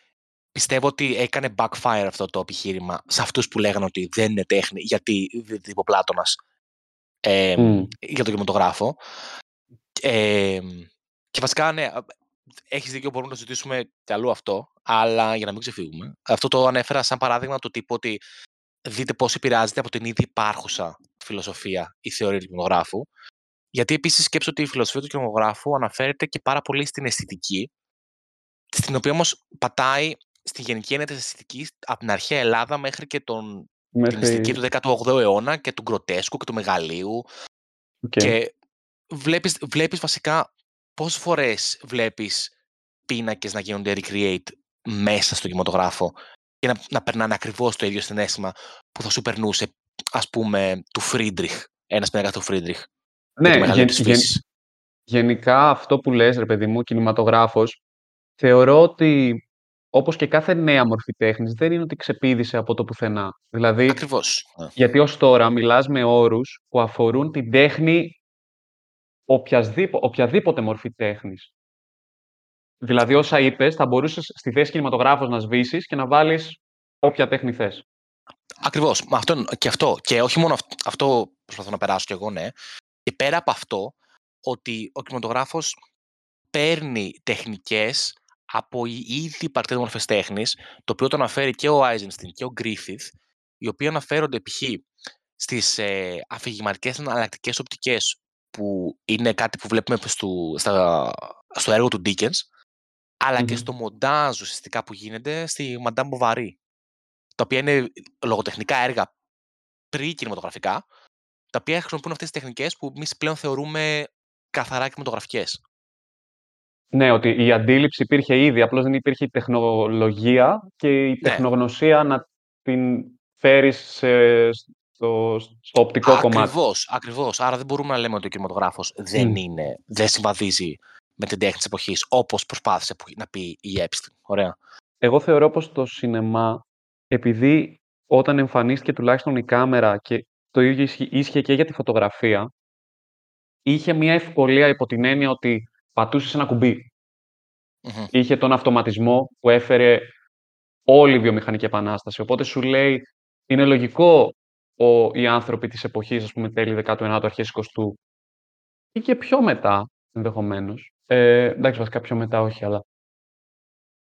πιστεύω ότι έκανε backfire αυτό το επιχείρημα σε αυτούς που λέγανε ότι δεν είναι τέχνη, γιατί δεν είπε ο Πλάτωνας ε, Μμ. για τον κινηματογράφο. Ε, και βασικά, ναι, έχεις δίκιο, μπορούμε να το συζητήσουμε κι αλλού αυτό, αλλά για να μην ξεφύγουμε. Αυτό το ανέφερα σαν παράδειγμα του τύπου ότι δείτε πώς επηρεάζεται από την ήδη υπάρχουσα φιλοσοφία η θεωρία του κινηματογράφου. Γιατί επίσης σκέψου ότι η φιλοσοφία του κινηματογράφου αναφέρεται και πάρα πολύ στην αισθητική, στην οποία όμως πατάει στη γενική έννοια της αισθητικής από την αρχαία Ελλάδα μέχρι και τον, την αισθητική Μέχρι... του 18ου αιώνα και του γκροτέσκου και του μεγαλείου. οκ. Και βλέπεις, βλέπεις βασικά πόσες φορές βλέπεις πίνακες να γίνονται recreate μέσα στο κινηματογράφο και να, να περνάνε ακριβώς το ίδιο συναίσθημα που θα σου περνούσε, ας πούμε, του Φρίντριχ, ένας πίνακας του Φρίντριχ. Ναι, το μεγαλείο γεν- της γεν- φύσης. γενικά αυτό που λες, ρε παιδί μου, κινηματογράφος, θεωρώ ότι όπως και κάθε νέα μορφή τέχνης, δεν είναι ότι ξεπήδησε από το πουθενά. Δηλαδή, Ακριβώς. ναι. Γιατί ως τώρα μιλάς με όρους που αφορούν την τέχνη οποιασδήποτε, οποιαδήποτε μορφή τέχνης. Δηλαδή όσα είπες θα μπορούσες στη θέση κινηματογράφος να σβήσεις και να βάλεις όποια τέχνη θες. Ακριβώς. Μα αυτό, και αυτό. Και όχι μόνο αυτό, αυτό προσπαθώ να περάσω κι εγώ, ναι. Και πέρα από αυτό, ότι ο κινηματογράφος παίρνει τεχνικές από οι ήδη υπαρκτές μορφές τέχνης, το οποίο το αναφέρει και ο Άιζενστιν και ο Γκρίφιθ, οι οποίοι αναφέρονται π.χ. στις ε, αφηγηματικές εναλλακτικές οπτικές, που είναι κάτι που βλέπουμε στο, στα, στο έργο του Dickens, αλλά και Μμμ. στο μοντάζ ουσιαστικά που γίνεται στη Madame Bovary, τα οποία είναι λογοτεχνικά έργα πρι-κινηματογραφικά, τα οποία χρησιμοποιούν αυτές τις τεχνικές που εμείς πλέον θεωρούμε καθαρά κινηματογραφικές. Ναι, ότι η αντίληψη υπήρχε ήδη, απλώς δεν υπήρχε η τεχνολογία και η Ναι. τεχνογνωσία να την φέρεις σε- στο, στο οπτικό κομμάτι. Ακριβώς, ακριβώς. Άρα δεν μπορούμε να λέμε ότι ο κινηματογράφος δεν, Μμ. είναι, δεν συμβαδίζει με την τέχνη της εποχής, όπως προσπάθησε που- να πει η Epstein. Ωραία. Εγώ θεωρώ πως το σινεμά, επειδή όταν εμφανίστηκε τουλάχιστον η κάμερα και το ίδιο ίσχυε, ίσχυε και για τη φωτογραφία, είχε μια ευκολία υπό την έννοια ότι πατούσες ένα κουμπί. Μμμ. Είχε τον αυτοματισμό που έφερε όλη η βιομηχανική επανάσταση. Οπότε σου λέει, είναι λογικό ο, οι άνθρωποι της εποχής, ας πούμε, τέλη 19ου, αρχές 20ου, ή και πιο μετά ενδεχομένως. Ε, εντάξει, βασικά πιο μετά όχι, αλλά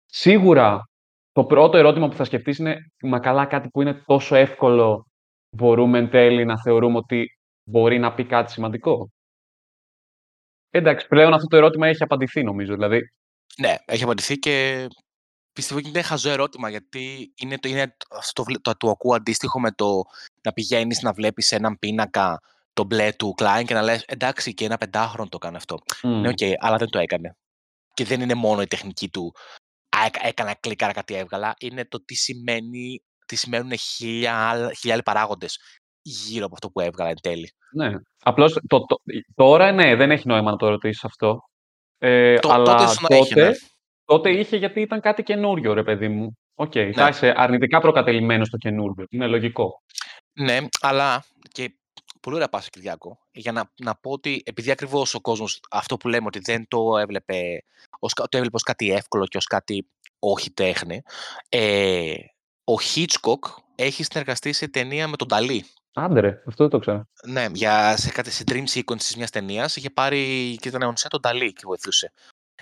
σίγουρα το πρώτο ερώτημα που θα σκεφτείς είναι «Μα καλά κάτι που είναι τόσο εύκολο μπορούμε εν τέλει να θεωρούμε ότι μπορεί να πει κάτι σημαντικό». Εντάξει, πλέον αυτό το ερώτημα έχει απαντηθεί νομίζω. Δηλαδή, Ναι, έχει απαντηθεί και πιστεύω ότι είναι χαζό ερώτημα γιατί είναι, το, είναι αυτό το, το, το ακούω αντίστοιχο με το να πηγαίνεις να βλέπεις έναν πίνακα το μπλε του Klein και να λες εντάξει και ένα πεντάχρονο το έκανε αυτό. μμ, Ναι, οκ, αλλά δεν το έκανε. Και δεν είναι μόνο η τεχνική του «Α, έκα- έκανα κλικ άρα κάτι έβγαλα, είναι το τι σημαίνει, τι σημαίνουν χίλια, άλλα- χίλια άλλοι παράγοντες γύρω από αυτό που έβγαλα εν τέλει. ναι. Απλώς το, το- τώρα ναι, δεν έχει νόημα να το ρωτήσεις αυτό. Ε, Το- αλλά τότε ίσως να είχε, τότε, ναι. τότε είχε γιατί ήταν κάτι καινούριο, ρε παιδί μου. Οκ, θα Ναι. είσαι αρνητικά προκατειλημμένος στο καινούριο. Είναι λογικό. Ναι, αλλά και πολύ ωραία πάσα Κυριάκο, για να, να πω ότι επειδή ακριβώς ο κόσμος αυτό που λέμε ότι δεν το έβλεπε ως, κα- το έβλεπε ως κάτι εύκολο και ως κάτι όχι τέχνη, ε, ο Hitchcock έχει συνεργαστεί σε ταινία με τον Νταλή. Άντε ρε, αυτό δεν το ξέρω. Ναι, για, σε, κάτι, σε dream sequences μιας ταινίας είχε πάρει και ήταν on set τον Νταλή και βοηθούσε.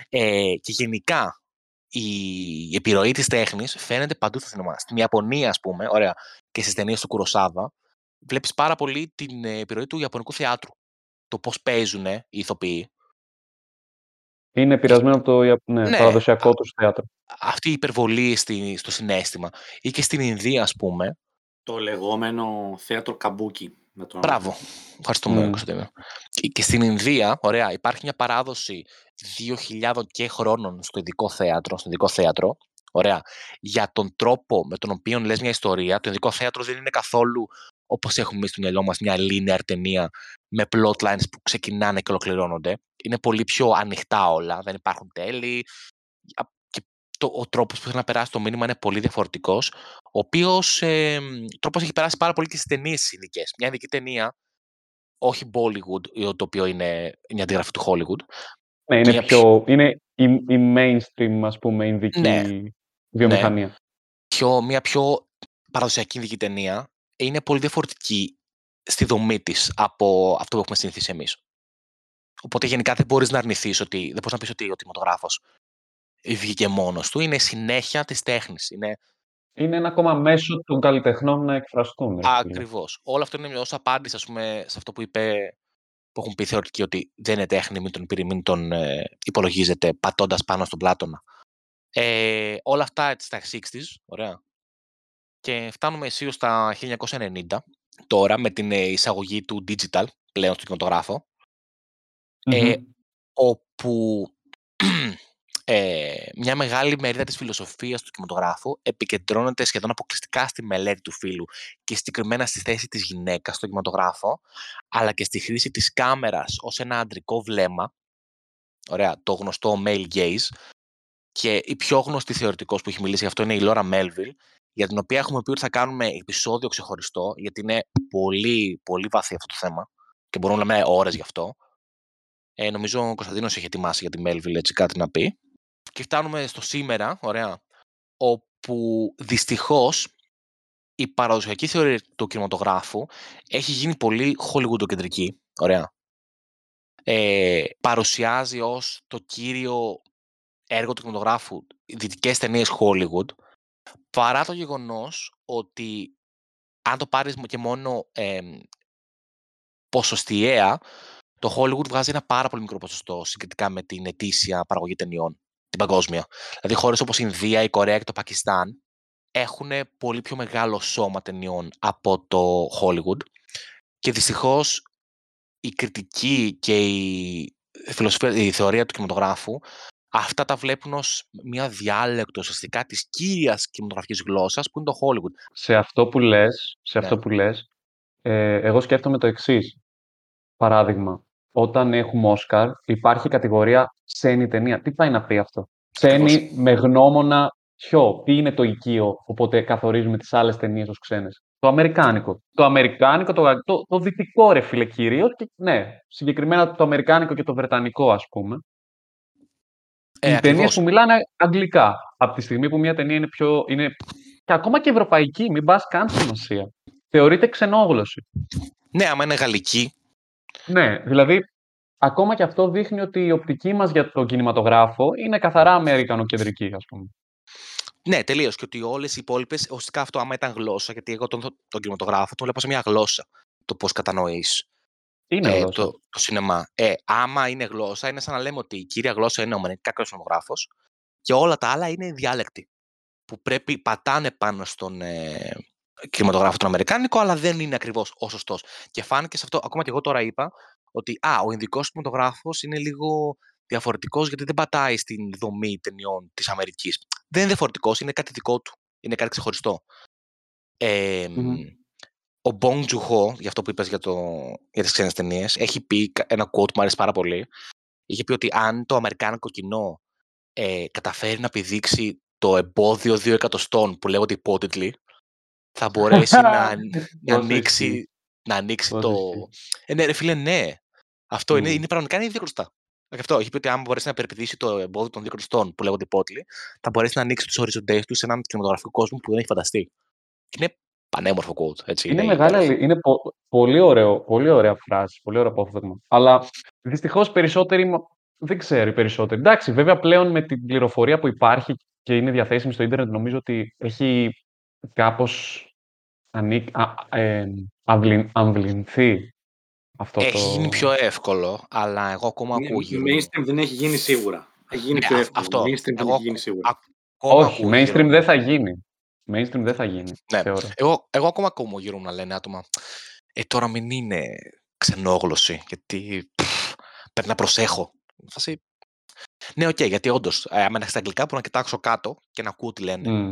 Ε, και γενικά η επιρροή της τέχνης φαίνεται παντού στο σινεμά. Στην Ιαπωνία, ας πούμε, ωραία, και στις ταινίες του Κουροσάβα, βλέπεις πάρα πολύ την ε, επιρροή του Ιαπωνικού θεάτρου. Το πώς παίζουν οι ηθοποιοί. Είναι επηρεασμένο από το Ια- ναι, Ναι, παραδοσιακό τους θέατρο. Αυτή η υπερβολή στη, στο συνέστημα. Ή και στην Ινδία, ας πούμε. Το λεγόμενο θέατρο καμπούκι. Με τον... Μπράβο. Ευχαριστούμε, Μμ. Κωνσταντίνο. Και- Και στην Ινδία, ωραία, υπάρχει μια παράδοση 2.000 και χρόνων στο ειδικό θέατρο, στο ειδικό θέατρο, ωραία, για τον τρόπο με τον οποίο λες μια ιστορία. Το ειδικό θέατρο δεν είναι καθόλου όπως έχουμε εμείς στο μυαλό μας μια linear ταινία με plotlines που ξεκινάνε και ολοκληρώνονται. Είναι πολύ πιο ανοιχτά όλα, δεν υπάρχουν τέλη. Α, Και το, ο τρόπος που θέλει να περάσει το μήνυμα είναι πολύ διαφορετικός, ο οποίος ε, τρόπος έχει περάσει πάρα πολύ και στις ταινίες ειδικές. Μια ειδική ταινία όχι Bollywood, το οποίο είναι μια αντιγραφή του Hollywood. Ναι, είναι, μια πιο, είναι η, η mainstream, ας πούμε, ινδική Ναι. βιομηχανία. Πιο, μια πιο παραδοσιακή ειδική ταινία είναι πολύ διαφορετική στη δομή της από αυτό που έχουμε συνηθίσει εμείς. Οπότε γενικά δεν μπορείς να αρνηθείς ότι, δεν μπορείς να πεις ότι ο τιμοτογράφος βγήκε μόνος του. Είναι συνέχεια της τέχνης. Είναι Είναι ένα ακόμα μέσο των καλλιτεχνών να εκφραστούν. ρε φίλε. ακριβώς. Όλο αυτό είναι ως απάντηση ας πούμε, σε αυτό που είπε που έχουν πει θεωρητικοί ότι δεν είναι τέχνη, μην τον, πήρε- μην τον ε, υπολογίζετε πατώντας πάνω στον Πλάτωνα. Ε, όλα αυτά έτσι στα 60s, ωραία. Και φτάνουμε αισίως στα 1990, τώρα με την ε, εισαγωγή του digital πλέον στο κινηματογράφο, ε, Μμμ. όπου ε, μια μεγάλη μερίδα της φιλοσοφίας του κινηματογράφου επικεντρώνεται σχεδόν αποκλειστικά στη μελέτη του φύλου και συγκεκριμένα στη θέση της γυναίκας στο κινηματογράφο, αλλά και στη χρήση της κάμερας ως ένα αντρικό βλέμμα, ωραία, το γνωστό male gaze, και η πιο γνωστή θεωρητικός που έχει μιλήσει γι' αυτό είναι η Λόρα Μέλβιλ, για την οποία έχουμε πει ότι θα κάνουμε επεισόδιο ξεχωριστό, γιατί είναι πολύ, πολύ βαθύ αυτό το θέμα και μπορούμε να λέμε ώρες γι' αυτό. Ε, νομίζω ο Κωνσταντίνος έχει ετοιμάσει για τη Μέλβιλ έτσι κάτι να πει. Και φτάνουμε στο σήμερα, ωραία, όπου δυστυχώς η παραδοσιακή θεωρία του κινηματογράφου έχει γίνει πολύ Hollywood-κεντρική, ωραία. Ε, παρουσιάζει ως το κύριο έργο του κινηματογράφου δυτικές ταινίες Hollywood, παρά το γεγονός ότι αν το πάρεις και μόνο εμ, ποσοστιαία, το Hollywood βγάζει ένα πάρα πολύ μικρό ποσοστό συγκριτικά με την ετήσια παραγωγή ταινιών, την παγκόσμια. Δηλαδή χώρες όπως η Ινδία, η Κορέα και το Πακιστάν έχουν πολύ πιο μεγάλο σώμα ταινιών από το Hollywood και δυστυχώς η κριτική και η, φιλοσοφία, η θεωρία του κινηματογράφου αυτά τα βλέπουν ως μια διάλεκτο ουσιαστικά της κύριας κινηματογραφικής γλώσσας που είναι το Hollywood. Σε αυτό που λες, σε Ναι. αυτό που λες ε, εγώ σκέφτομαι το εξής. Παράδειγμα, όταν έχουμε Όσκαρ, υπάρχει κατηγορία ξένη ταινία. Τι πάει να πει αυτό; Ακριβώς. Ξένη με γνώμονα ποιο, τι είναι το οικείο, οπότε καθορίζουμε τις άλλες ταινίες ως ξένες; Το αμερικάνικο. Το αμερικάνικο, το, γα- το, το δυτικό ρε φίλε κυρίως, και ναι, συγκεκριμένα το αμερικάνικο και το βρετανικό ας πούμε. Ε, οι ταινίες ακριβώς. που μιλάνε αγγλικά. Από τη στιγμή που μια ταινία είναι πιο. Είναι... και ακόμα και ευρωπαϊκή, μην πας καν σημασία. Θεωρείται ξενόγλωση. Ναι, άμα είναι γαλλική, Ναι, δηλαδή ακόμα και αυτό δείχνει ότι η οπτική μας για τον κινηματογράφο είναι καθαρά αμερικανοκεντρική, ας πούμε. Ναι, τελείως. Και ότι όλες οι υπόλοιπες, ουσιαστικά αυτό άμα ήταν γλώσσα, γιατί εγώ τον, τον κινηματογράφο τον βλέπω σε μια γλώσσα. Το πώς κατανοείς Είναι ε, γλώσσα. το, το σινεμά. Ε, άμα είναι γλώσσα, είναι σαν να λέμε ότι η κύρια γλώσσα είναι ο αμερικανικό κινηματογράφος και όλα τα άλλα είναι διάλεκτοι. Που πρέπει, πατάνε πάνω στον ε, κινηματογράφο τον Αμερικάνικο, αλλά δεν είναι ακριβώς ο σωστός. Και φάνηκε σε αυτό, ακόμα και εγώ τώρα είπα, ότι α, ο Ινδικός κινηματογράφος είναι λίγο διαφορετικός γιατί δεν πατάει στην δομή ταινιών της Αμερικής. Δεν είναι διαφορετικός, είναι κάτι δικό του. Είναι κάτι ξεχωριστό. Ε, Μμμ. Ο Bong Joon-ho, για αυτό που είπες για, το, για τις ξένες ταινίες, έχει πει κα- ένα quote που μου αρέσει πάρα πολύ. Είχε πει ότι αν το αμερικάνικο κοινό ε, καταφέρει να επιδείξει το εμπόδιο δύο εκατοστών που λέγονται υπότιτλοι, θα μπορέσει να, να, Πόσο ανοίξει, ισχύει. να ανοίξει Πόσο το... ισχύει. Ε, ναι, ρε φίλε, ναι. Αυτό είναι, Μμ. είναι πραγματικά είναι δύο εκατοστά. Γι' αυτό έχει πει ότι αν μπορέσει να υπερπηδήσει το εμπόδιο των δύο εκατοστών που λέγονται υπότιτλοι, θα μπορέσει να ανοίξει τους οριζοντές τους σε έναν κινηματογραφικό κόσμο που δεν έχει φανταστεί. Και είναι πανέμορφο quote. Έτσι, Είναι είναι μεγάλη υπέροχο. αλη- Είναι πο- πολύ, ωραίο, πολύ ωραία φράση, πολύ ωραίο απόφθεγμα. Αλλά δυστυχώς περισσότεροι. μο- Δεν ξέρω οι περισσότεροι. Εντάξει, βέβαια πλέον με την πληροφορία που υπάρχει και είναι διαθέσιμη στο ίντερνετ, νομίζω ότι έχει κάπω αμβληνθεί αυτό Έχει το. γίνει πιο εύκολο, αλλά εγώ ακόμα Ναι, ακούω γύρω μου. Mainstream δεν έχει γίνει σίγουρα. Έχει γίνει Ναι, πιο α- εύκολο. αυτό. Mainstream δεν Εγώ έχει γίνει σίγουρα. ακόμα Όχι, ακούω γύρω mainstream μου. δεν θα γίνει. Mainstream δεν θα γίνει, Ναι. θεωρώ. Εγώ, εγώ ακόμα ακούω γύρω μου να λένε άτομα ε, τώρα μην είναι ξενόγλωσση, γιατί πφ, πρέπει να προσέχω. Φάση, ναι, οκ, γιατί όντως, ε, άμα είναι στα αγγλικά, μπορώ να κοιτάξω κάτω και να ακούω τι λένε. Μμ.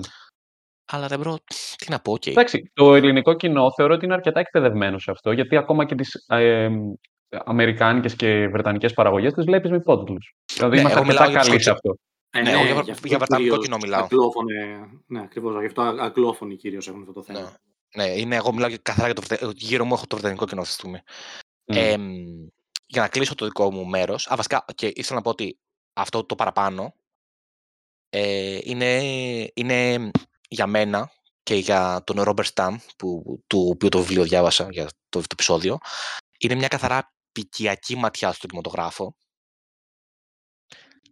Αλλά δεν μπορώ, τι να πω, οκ. Εντάξει, το ελληνικό κοινό θεωρώ ότι είναι αρκετά εκπαιδευμένο σε αυτό, γιατί ακόμα και τις ε, αμερικάνικες και βρετανικές παραγωγές τις βλέπεις με υπότιτλους. Δηλαδή Ναι, είμαστε εγώ μιλάω αρκετά για καλοί τους σε ξε- αυτό. Ε, Ναι, ναι, εγώ για, γι' αυτό για βρετανικό κυρίως κοινό μιλάω. Αγγλόφωνοι, ναι, ακριβώς. Γι' αυτό α- αγγλόφωνοι κυρίως έχουν αυτό το θέμα. Ναι, ναι είναι, εγώ μιλάω για- καθαρά για το βρετα... γύρω μου έχω το βρετανικό κοινό αυτή τη στιγμή. Μμ. Εμ, για να κλείσω το δικό μου μέρος, α, βασικά, και ήθελα να πω ότι αυτό το παραπάνω ε, είναι, είναι για μένα και για τον Ρόμπερ Σταμ, που, του οποίου το βιβλίο διάβασα για το, το επεισόδιο, είναι μια καθαρά πικιακή ματιά στον κινηματογράφο,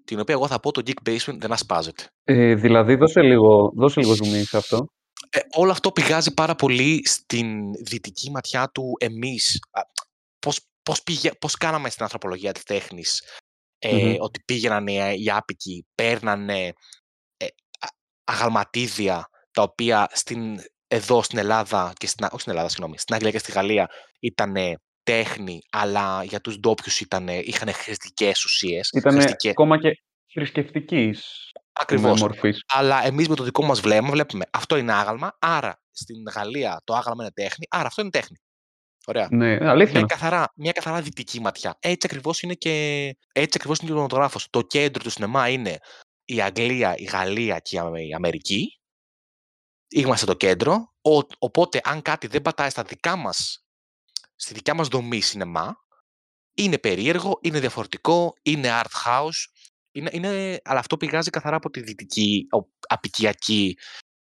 την οποία εγώ θα πω το Geek Basement δεν ασπάζεται. Ε, δηλαδή, δώσε λίγο, δώσε λίγο zoom in σε αυτό. Ε, όλο αυτό πηγάζει πάρα πολύ στην δυτική ματιά του εμείς. Α, Πώς, πώς, πηγα... πώς κάναμε στην ανθρωπολογία της τέχνης. Ε, Μμμ. Ότι πήγαιναν οι, οι άπικοι, παίρνανε ε, α- αγαλματίδια τα οποία στην, εδώ στην Ελλάδα και στην, Α- όχι στην Ελλάδα, συγγνώμη, στην Αγγλία και στη Γαλλία ήταν τέχνη, αλλά για τους ντόπιους είχαν χρηστικές ουσίες. Ήταν χρηστικές- ακόμα και θρησκευτικής Ακριβώς. μορφής. Αλλά εμείς με το δικό μας βλέμμα βλέπουμε αυτό είναι άγαλμα, άρα στην Γαλλία το άγαλμα είναι τέχνη, άρα αυτό είναι τέχνη. Ωραία. Ναι, αλήθεια. Μια είναι. καθαρά, μια καθαρά δυτική ματιά. Έτσι ακριβώς είναι και, έτσι ακριβώς είναι και ο κινηματογράφος. Το κέντρο του σινεμά είναι η Αγγλία, η Γαλλία και η Αμε- η Αμερική. Είμαστε το κέντρο. Ο- οπότε, αν κάτι δεν πατάει στα δικά μας, στη δικιά μας δομή σινεμά, είναι περίεργο, είναι διαφορετικό, είναι art house, είναι, είναι, αλλά αυτό πηγάζει καθαρά από τη δυτική, ο- απικιακή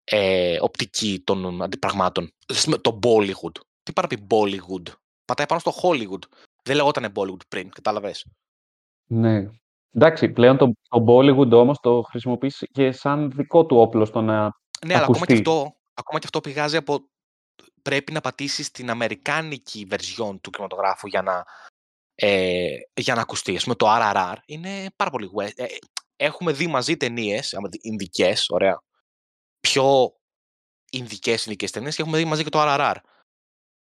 ε, οπτική των αντιπραγμάτων. Σ- Το Bollywood. Τι πάρα πει Bollywood; Πατάει πάνω στο Hollywood. Δεν λεγόταν Bollywood πριν, κατάλαβες; Ναι. Εντάξει, πλέον το, το Bollywood όμως το χρησιμοποιείς και σαν δικό του όπλο στο να Ναι, αλλά ακόμα και, ακουστεί. αυτό, ακόμα και αυτό πηγάζει από... Πρέπει να πατήσεις την αμερικάνικη version του κινηματογράφου για να, ε, για να ακουστεί. Ας πούμε, το RRR είναι πάρα πολύ west. Ε, έχουμε δει μαζί ταινίες, Ινδικές, ωραία. Πιο Ινδικές Ινδικές ταινίες και έχουμε δει μαζί και το RRR.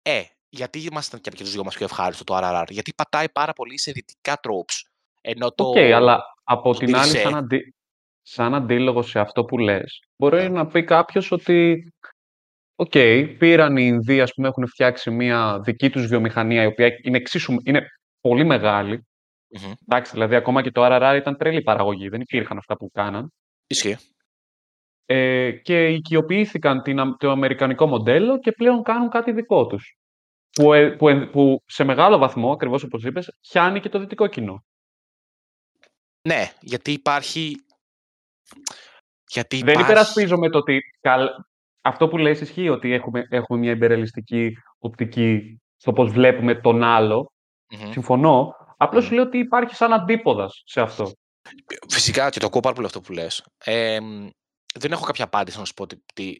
Ε, γιατί μας ήταν και από τους δυο μας πιο ευχάριστο το RRR; Γιατί πατάει πάρα πολύ σε δυτικά tropes. Ενώ το. Οκ, αλλά από το την άλλη, Dircé- σαν, αντί, σαν αντίλογο σε αυτό που λες, μπορεί Ναι. να πει κάποιος ότι Οκ, πήραν οι Ινδοί, ας πούμε, έχουν φτιάξει μια δική τους βιομηχανία, η οποία είναι, εξίσου, είναι πολύ μεγάλη. Μμμ. Εντάξει, δηλαδή ακόμα και το RRR ήταν τρελή παραγωγή, δεν υπήρχαν αυτά που κάναν. Ισχύει. Ε, και οικειοποιήθηκαν την, α- το αμερικανικό μοντέλο και πλέον κάνουν κάτι δικό τους. Που, ε, που, εν- που σε μεγάλο βαθμό, ακριβώς όπως είπες, πιάνει και το δυτικό κοινό. Ναι, γιατί υπάρχει. Γιατί Δεν υπάρχει... υπερασπίζομαι το ότι καλ... αυτό που λες ισχύει ότι έχουμε, έχουμε μια υπερελιστική οπτική στο πώς βλέπουμε τον άλλο. Μμμ. Συμφωνώ, Απλώς Μμμ. σου λέω ότι υπάρχει σαν αντίποδας σε αυτό. Φυσικά και το ακούω πάρα πολύ αυτό που λες. Ε, μ, δεν έχω κάποια απάντηση να σου πω τι... τι...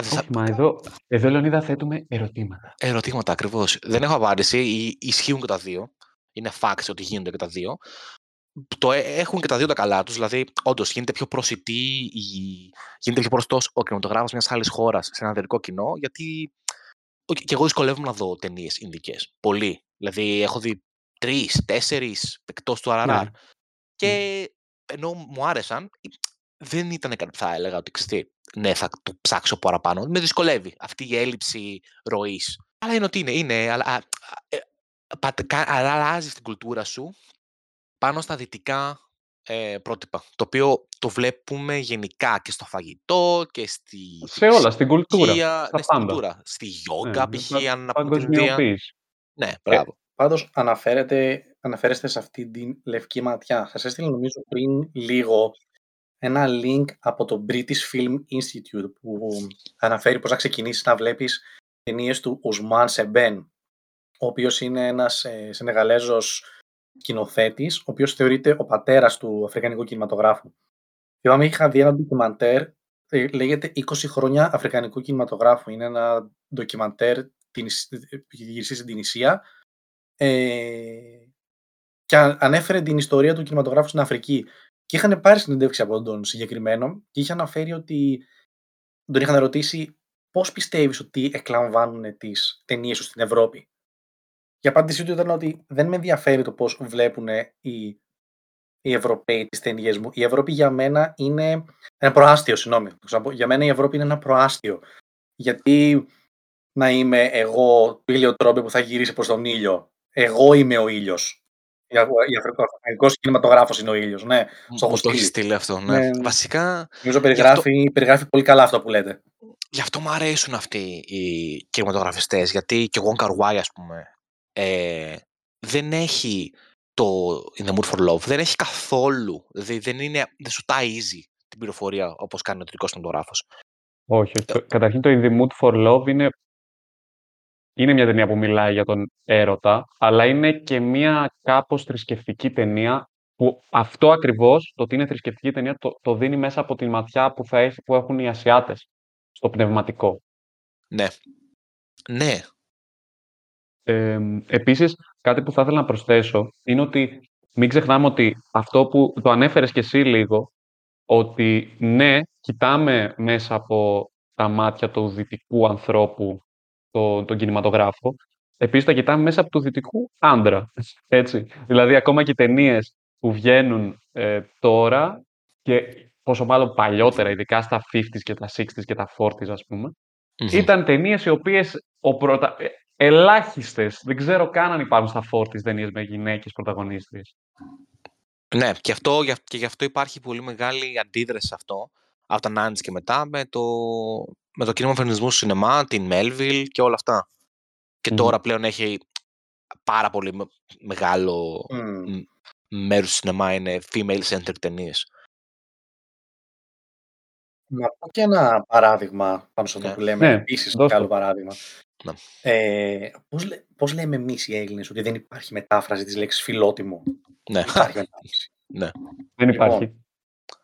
Α, δεν θα- Όχι, μα εδώ, εδώ Λεωνίδα θέτουμε ερωτήματα. Ερωτήματα ακριβώς. Δεν έχω απάντηση. Ι- Ισχύουν και τα δύο. Είναι facts ότι γίνονται και τα δύο. Το ε- έχουν και τα δύο τα καλά τους. Δηλαδή, όντως γίνεται πιο προσιτή, η... γίνεται πιο προστό ο κινηματογράφος μιας άλλης χώρας σε ένα ανδρικό κοινό. Γιατί ο- και εγώ δυσκολεύομαι να δω ταινίες Ινδικές. Πολύ. Δηλαδή, έχω δει τρεις, τέσσερις εκτός του RRR. Ναι. Και ενώ μου άρεσαν, δεν ήταν κάτι που θα έλεγα ότι ξέρετε, ναι, θα το ψάξω παραπάνω. Με δυσκολεύει αυτή η έλλειψη ροής. Αλλά είναι ότι είναι. είναι αλλά, α, α, ε, πατ- κα- αλλά αλλάζει την κουλτούρα σου πάνω στα δυτικά ε, πρότυπα. Το οποίο το βλέπουμε γενικά και στο φαγητό και στη. Σε όλα, στην κουλτούρα. ψυχολογία, Στα ναι, στην πάντα. κουλτούρα. Στη γιόγκα, Ναι, π.χ. πα- αν να πούμε την Ινδία. Παγκοσμιοποίηση. Ναι, μπράβο. Πάντως αναφέρετε, αναφέρεστε σε αυτή την λευκή ματιά. Σας έστειλα νομίζω πριν λίγο ένα link από το British Film Institute που αναφέρει πώς να ξεκινήσεις να βλέπεις ταινίες του Ουσμάν Σεμπέν, ο οποίος είναι ένας ε, Σενεγαλέζος σκηνοθέτης, ο οποίος θεωρείται ο πατέρας του αφρικανικού κινηματογράφου. Θυμάμαι είχα δει ένα ντοκιμαντέρ, ε, λέγεται 20 χρόνια αφρικανικού κινηματογράφου. Είναι ένα ντοκιμαντέρ την, γυριστεί στην Τινησία ε, και α- ανέφερε την ιστορία του κινηματογράφου στην Αφρική. Και είχαν πάρει συνέντευξη από τον συγκεκριμένο και είχε αναφέρει ότι τον είχαν ρωτήσει πώς πιστεύεις ότι εκλαμβάνουν τις ταινίες σου στην Ευρώπη; Η απάντησή του ήταν ότι δεν με ενδιαφέρει το πώς βλέπουν οι, οι Ευρωπαίοι τις ταινίες μου. Η Ευρώπη για μένα είναι ένα προάστιο, συγγνώμη. το ξαναπώ. Για μένα η Ευρώπη είναι ένα προάστιο. Γιατί να είμαι εγώ του ήλιο τρόπε που θα γυρίσει προς τον ήλιο. Εγώ είμαι ο ήλιος. Η Αφ- η Αφρικό- Ο Αφρικανικός κινηματογράφος είναι ο ήλιος, ναι. Μου στο έχω μου το έχεις στείλει. στείλει αυτό. Ναι. Ναι. Βασικά, Νομίζω περιγράφει, περιγράφει πολύ καλά αυτό που λέτε. γι' αυτό μου αρέσουν αυτοί οι κινηματογραφιστές, γιατί και ο Wong Kar Wai, ας πούμε, ε, δεν έχει το In the Mood for Love, δεν έχει καθόλου, δηλαδή δεν, είναι, δεν σου ταΐζει την πληροφορία όπως κάνει ο τρικός κινηματογράφος. Όχι, όχι. Το- Καταρχήν το In the Mood for Love είναι, είναι μια ταινία που μιλάει για τον έρωτα, αλλά είναι και μια κάπως θρησκευτική ταινία που αυτό ακριβώς, το ότι είναι θρησκευτική ταινία, το, το δίνει μέσα από τη ματιά που, θα έχει, που έχουν οι Ασιάτες στο πνευματικό. Ναι. Ναι. Ε, επίσης, κάτι που θα ήθελα να προσθέσω είναι ότι μην ξεχνάμε ότι αυτό που το ανέφερες και εσύ λίγο, ότι ναι, κοιτάμε μέσα από τα μάτια του δυτικού ανθρώπου το, τον κινηματογράφο, επίσης τα κοιτάμε μέσα από του δυτικού άντρα. Έτσι. Δηλαδή, ακόμα και ταινίες που βγαίνουν ε, τώρα και πόσο μάλλον παλιότερα, ειδικά στα 50s και τα 60s και τα 40s, ας πούμε, Μμμ. ήταν ταινίες οι οποίες ο πρωτα... ε, ελάχιστες, δεν ξέρω καν αν υπάρχουν στα 40s ταινίε με γυναίκες πρωταγωνίστριες. Ναι, και, αυτό, γι' αυ- και γι' αυτό υπάρχει πολύ μεγάλη αντίδραση σε αυτό, από τα 90s και μετά, με το, με το κίνημα φεμινισμού στο σινεμά, την Melville και όλα αυτά. Και Μμμ. τώρα πλέον έχει πάρα πολύ με- μεγάλο Μμμ. μέρος του σινεμά είναι female-centered ταινίες. Να πω και ένα παράδειγμα πάνω σε αυτό Ναι. που λέμε. Ναι, Επίσης, δώσ' και άλλο το. παράδειγμα. Ναι. Ε, πώς, λέ- πώς λέμε εμείς οι Έλληνες ότι δεν υπάρχει μετάφραση της λέξης φιλότιμο; Ναι. Υπάρχει μετάφραση. ναι. Δεν Λοιπόν, υπάρχει.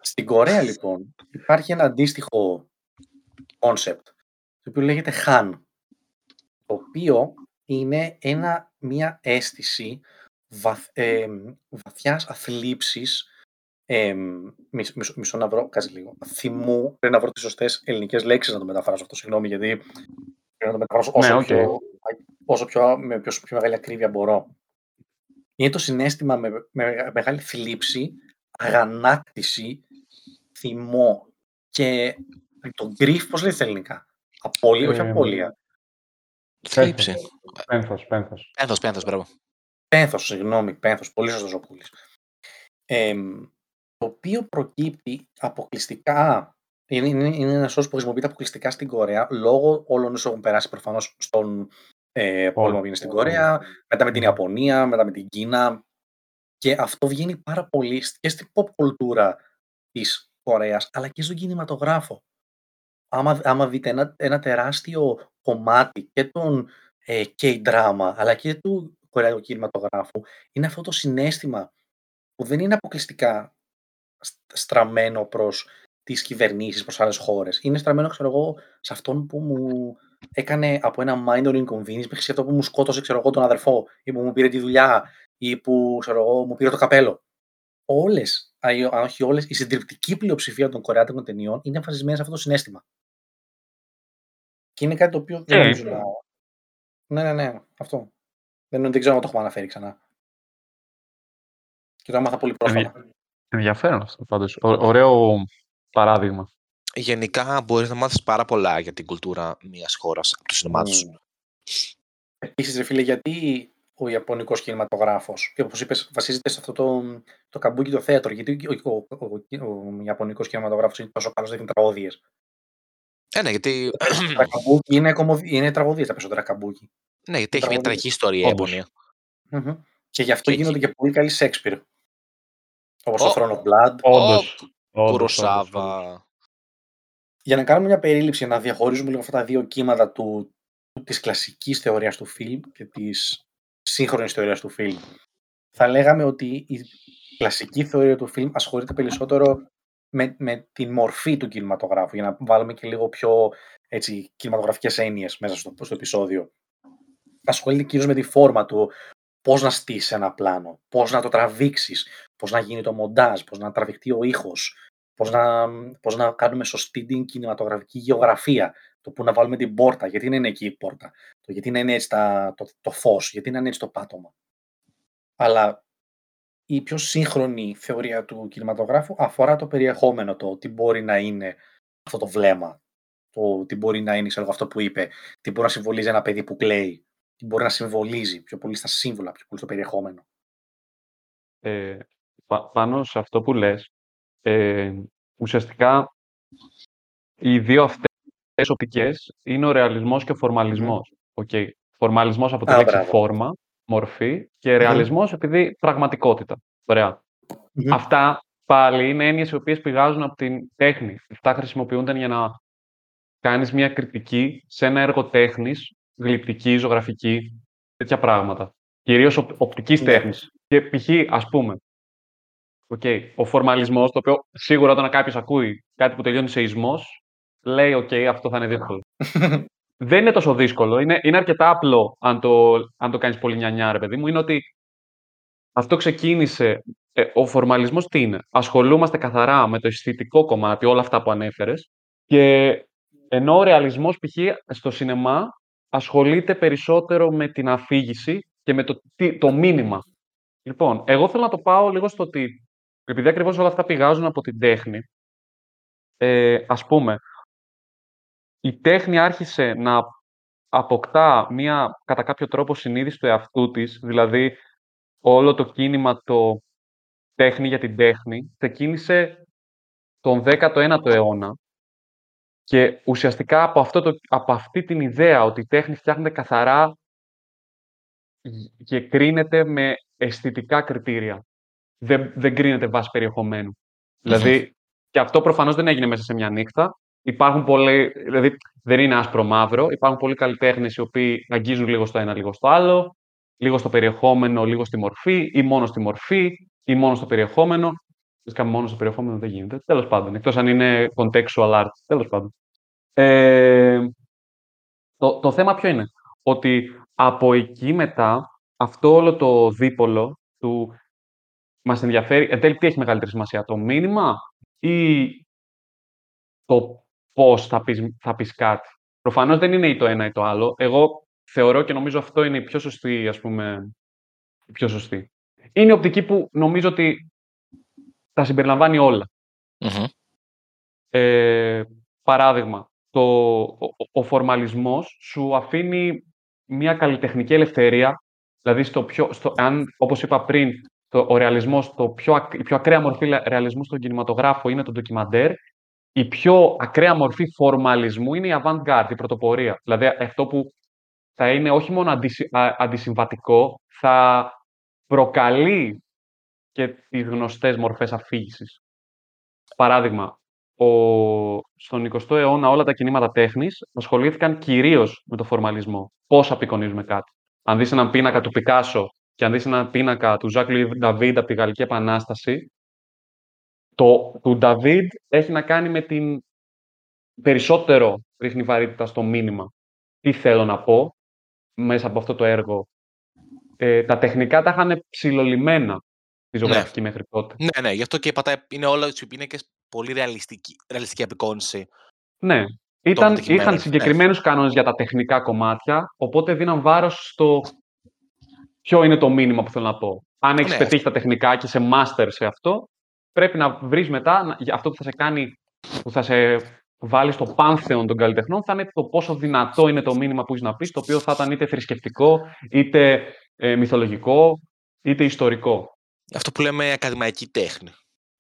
Στην Κορέα, λοιπόν, υπάρχει ένα αντίστοιχο concept, το οποίο λέγεται Han, το οποίο είναι ένα, μια αίσθηση βαθ, ε, βαθιάς θλίψης, ε, μισ, μισό, μισό να βρω, κάτσε λίγο, θυμού, πρέπει να βρω τις σωστές ελληνικές λέξεις να το μεταφράσω αυτό, συγγνώμη, γιατί πρέπει να το μεταφράσω όσο, Ναι, οκ. πιο, όσο πιο, με πιο, πιο μεγάλη ακρίβεια μπορώ. Είναι το συνέστημα με, με μεγάλη θλίψη, αγανάκτηση, θυμό και το γκριφ, πώς λέει στα ελληνικά; Απόλυα, όχι Ε, απώλεια. Θλίψη. Πένθος, πένθος. Πένθος, πένθος, μπράβο. Πένθος, συγγνώμη, πένθος, πολύ σωστός ο Πούλης. Εμ, το οποίο προκύπτει αποκλειστικά, α, είναι, είναι, είναι ένας σώος που χρησιμοποιείται αποκλειστικά στην Κορέα, λόγω όλων όσων έχουν περάσει προφανώς στον ε, πόλεμο που είναι στην Κορέα, μετά με την Ιαπωνία, μετά με την Κίνα. Και αυτό βγαίνει πάρα πολύ και στην pop κουλτούρα της Κορέας, αλλά και στον κινηματογράφο. Άμα, άμα δείτε ένα, ένα τεράστιο κομμάτι και των ε, K-drama, αλλά και του κορεάτικου κινηματογράφου είναι αυτό το συνέστημα που δεν είναι αποκλειστικά στ- στραμμένο προς τις κυβερνήσεις, προς άλλες χώρες. Είναι στραμμένο, ξέρω εγώ, σε αυτόν που μου έκανε από ένα minor inconvenience μέχρι σε αυτό που μου σκότωσε, ξέρω εγώ, τον αδερφό ή που μου πήρε τη δουλειά ή που, ξέρω εγώ, μου πήρε το καπέλο. Όλες, αν όχι όλες, η συντριπτική πλειοψηφία των κορεάτικων ταινιών είναι εμφανισμένη σε αυτό το συνέστημα. Και είναι κάτι το οποίο δεν Ε. νομίζω να... Ναι, ναι, ναι, αυτό. Δεν, δεν ξέρω αν το έχουμε αναφέρει ξανά. Και το έμαθα πολύ πρόσφατα. Ενδιαφέρον αυτό πάντως. Ω- ωραίο παράδειγμα. Γενικά μπορείς να μάθεις πάρα πολλά για την κουλτούρα μιας χώρας από το σινεμά τους. Μμμ. Επίσης, ρε φίλε, γιατί ο Ιαπωνικός κινηματογράφος, και όπως είπες, βασίζεται σε αυτό το, το καμπούκι το θέατρο, γιατί ο, ο, ο, ο, Ιαπωνικός κινηματογράφος είναι τόσο καλός δείχνει τραγωδίες. Ε, ναι, γιατί, τα καμπούκι είναι, κωμωδι- είναι τραγωδίες τα περισσότερα καμπούκι. ναι, γιατί έχει μια τραγωδίες. τραγική ιστορία η Όντως. Ιαπωνία. Μμμ. Και γι' αυτό Και γίνονται εκεί- και πολύ καλοί Σέξπιρ. Όπως Ω. ο Throne of Blood. Όντως. Ω, όντως, όντως, όντως. Κουροσάβα. Για να κάνουμε μια περίληψη, να διαχωρίζουμε λίγο αυτά τα δύο κύματα του, του, της κλασικής θεωρίας του φιλμ και της σύγχρονης θεωρίας του φιλμ. Θα λέγαμε ότι η κλασική θεωρία του φιλμ ασχολείται περισσότερο με, με την μορφή του κινηματογράφου, για να βάλουμε και λίγο πιο έτσι, κινηματογραφικές έννοιες μέσα στο, στο επεισόδιο. Ασχολείται κυρίως με τη φόρμα του, πώς να στήσεις ένα πλάνο, πώς να το τραβήξεις, πώς να γίνει το μοντάζ, πώς να τραβηχτεί ο ήχος, πώς να, πώς να κάνουμε σωστή την κινηματογραφική γεωγραφία, το που να βάλουμε την πόρτα, γιατί να είναι εκεί η πόρτα, το γιατί να είναι έτσι τα, το, το φως, γιατί να είναι έτσι το πάτωμα; Αλλά η πιο σύγχρονη θεωρία του κινηματογράφου αφορά το περιεχόμενο, το τι μπορεί να είναι αυτό το βλέμμα, το τι μπορεί να είναι ξέρω, εγώ, αυτό που είπε, τι μπορεί να συμβολίζει ένα παιδί που κλαίει, τι μπορεί να συμβολίζει πιο πολύ στα σύμβολα, πιο πολύ στο περιεχόμενο. Ε, πα- πάνω σε αυτό που λες, ε, ουσιαστικά οι δύο αυτές οπτικές είναι ο ρεαλισμός και ο φορμαλισμός. Οκ. Φορμαλισμός από τη Α, λέξη μπράβο. φόρμα, μορφή και ρεαλισμός επειδή πραγματικότητα. Ωραία. Μμμ. Αυτά πάλι είναι έννοιες οι οποίες πηγάζουν από την τέχνη. Αυτά χρησιμοποιούνταν για να κάνεις μια κριτική σε ένα έργο τέχνης, γλυπτική, ζωγραφική, τέτοια πράγματα. Κυρίως οπ- οπτικής Ναι. τέχνης. Και π.χ. ας πούμε, οκ, ο φορμαλισμός, το οποίο σίγουρα όταν κάποιος ακούει κάτι που τελειώνει σε ισμός, λέει «OK, αυτό θα είναι δύσκολο». Δεν είναι τόσο δύσκολο. Είναι, είναι αρκετά απλό αν το, αν το κάνεις πολύ νιανιά, ρε παιδί μου. Είναι ότι αυτό ξεκίνησε. ε, ο φορμαλισμός τι είναι; Ασχολούμαστε καθαρά με το αισθητικό κομμάτι, όλα αυτά που ανέφερες. Και ενώ ο ρεαλισμός, π.χ. στο σινεμά, ασχολείται περισσότερο με την αφήγηση και με το, τι- το μήνυμα. Λοιπόν, εγώ θέλω να το πάω λίγο στο ότι, επειδή ακριβώς όλα αυτά πηγάζουν από την τέχνη, ε, ας πούμε, η τέχνη άρχισε να αποκτά μία κατά κάποιο τρόπο συνείδηση του εαυτού της, δηλαδή όλο το κίνημα το τέχνη για την τέχνη ξεκίνησε τον 19ο αιώνα και ουσιαστικά από, αυτό το, από αυτή την ιδέα ότι η τέχνη φτιάχνεται καθαρά και κρίνεται με αισθητικά κριτήρια. Δεν, δεν κρίνεται βάσει περιεχομένου. Δηλαδή, και αυτό προφανώς δεν έγινε μέσα σε μια νύχτα. Υπάρχουν πολλοί, δηλαδή δεν είναι άσπρο-μαύρο. Υπάρχουν πολλοί καλλιτέχνες οι οποίοι αγγίζουν λίγο στο ένα, λίγο στο άλλο. Λίγο στο περιεχόμενο, λίγο στη μορφή, ή μόνο στη μορφή, ή μόνο στο περιεχόμενο. Φυσικά μόνο στο περιεχόμενο δεν γίνεται. Τέλος πάντων. Εκτός αν είναι contextual art. Τέλος πάντων. Ε, το, το θέμα ποιο είναι; Ότι από εκεί μετά αυτό όλο το δίπολο του μας ενδιαφέρει, εν τέλει τι έχει μεγαλύτερη σημασία, το μήνυμα ή το πώς θα πεις, θα πεις κάτι; Προφανώς δεν είναι ή το ένα ή το άλλο. Εγώ θεωρώ και νομίζω αυτό είναι η πιο σωστή, ας πούμε, η πιο σωστή. Είναι η οπτική που νομίζω ότι τα συμπεριλαμβάνει όλα. Μμμ. Ε, παράδειγμα, το, ο, ο φορμαλισμός σου αφήνει μια καλλιτεχνική ελευθερία, δηλαδή στο πιο, στο, αν, όπως είπα πριν, το, ο ρεαλισμός, το πιο, ακ- η πιο ακραία μορφή λε- ρεαλισμού στον κινηματογράφο είναι το ντοκιμαντέρ, η πιο ακραία μορφή φορμαλισμού είναι η avant-garde, η πρωτοπορία. Δηλαδή αυτό που θα είναι όχι μόνο αντισυ- α- αντισυμβατικό, θα προκαλεί και τις γνωστές μορφές αφήγησης. Παράδειγμα, ο, στον 20ο αιώνα όλα τα κινήματα τέχνης ασχολήθηκαν κυρίως με το φορμαλισμό. Πώς απεικονίζουμε κάτι. αν δεις έναν πίνακα του Πικάσο και αν δεις έναν πίνακα του Ζακ Λουί Νταβίδ από τη Γαλλική Επανάσταση, το του Νταβίδ έχει να κάνει με την περισσότερο ρίχνει βαρύτητα στο μήνυμα. Τι θέλω να πω μέσα από αυτό το έργο. Ε, τα τεχνικά τα είχαν ψηλολιμένα τη ζωγραφική μέχρι τότε. Ναι, ναι, γι' αυτό και πατάει, είναι όλα οι πίνακε πολύ ρεαλιστική, ρεαλιστική απεικόνηση. Ναι. Ήταν, αποτυχημένο, είχαν ναι. συγκεκριμένους κανόνες για τα τεχνικά κομμάτια, οπότε δίναν βάρος στο ποιο είναι το μήνυμα που θέλω να πω. Αν έχεις Ναι. πετύχει τα τεχνικά και είσαι master σε αυτό, πρέπει να βρεις μετά να- για αυτό που θα σε κάνει, που θα σε βάλει στο πάνθεον των καλλιτεχνών, θα είναι το πόσο δυνατό είναι το μήνυμα που έχεις να πεις, το οποίο θα ήταν είτε θρησκευτικό, είτε ε, μυθολογικό, είτε ιστορικό. Αυτό που λέμε ακαδημαϊκή τέχνη.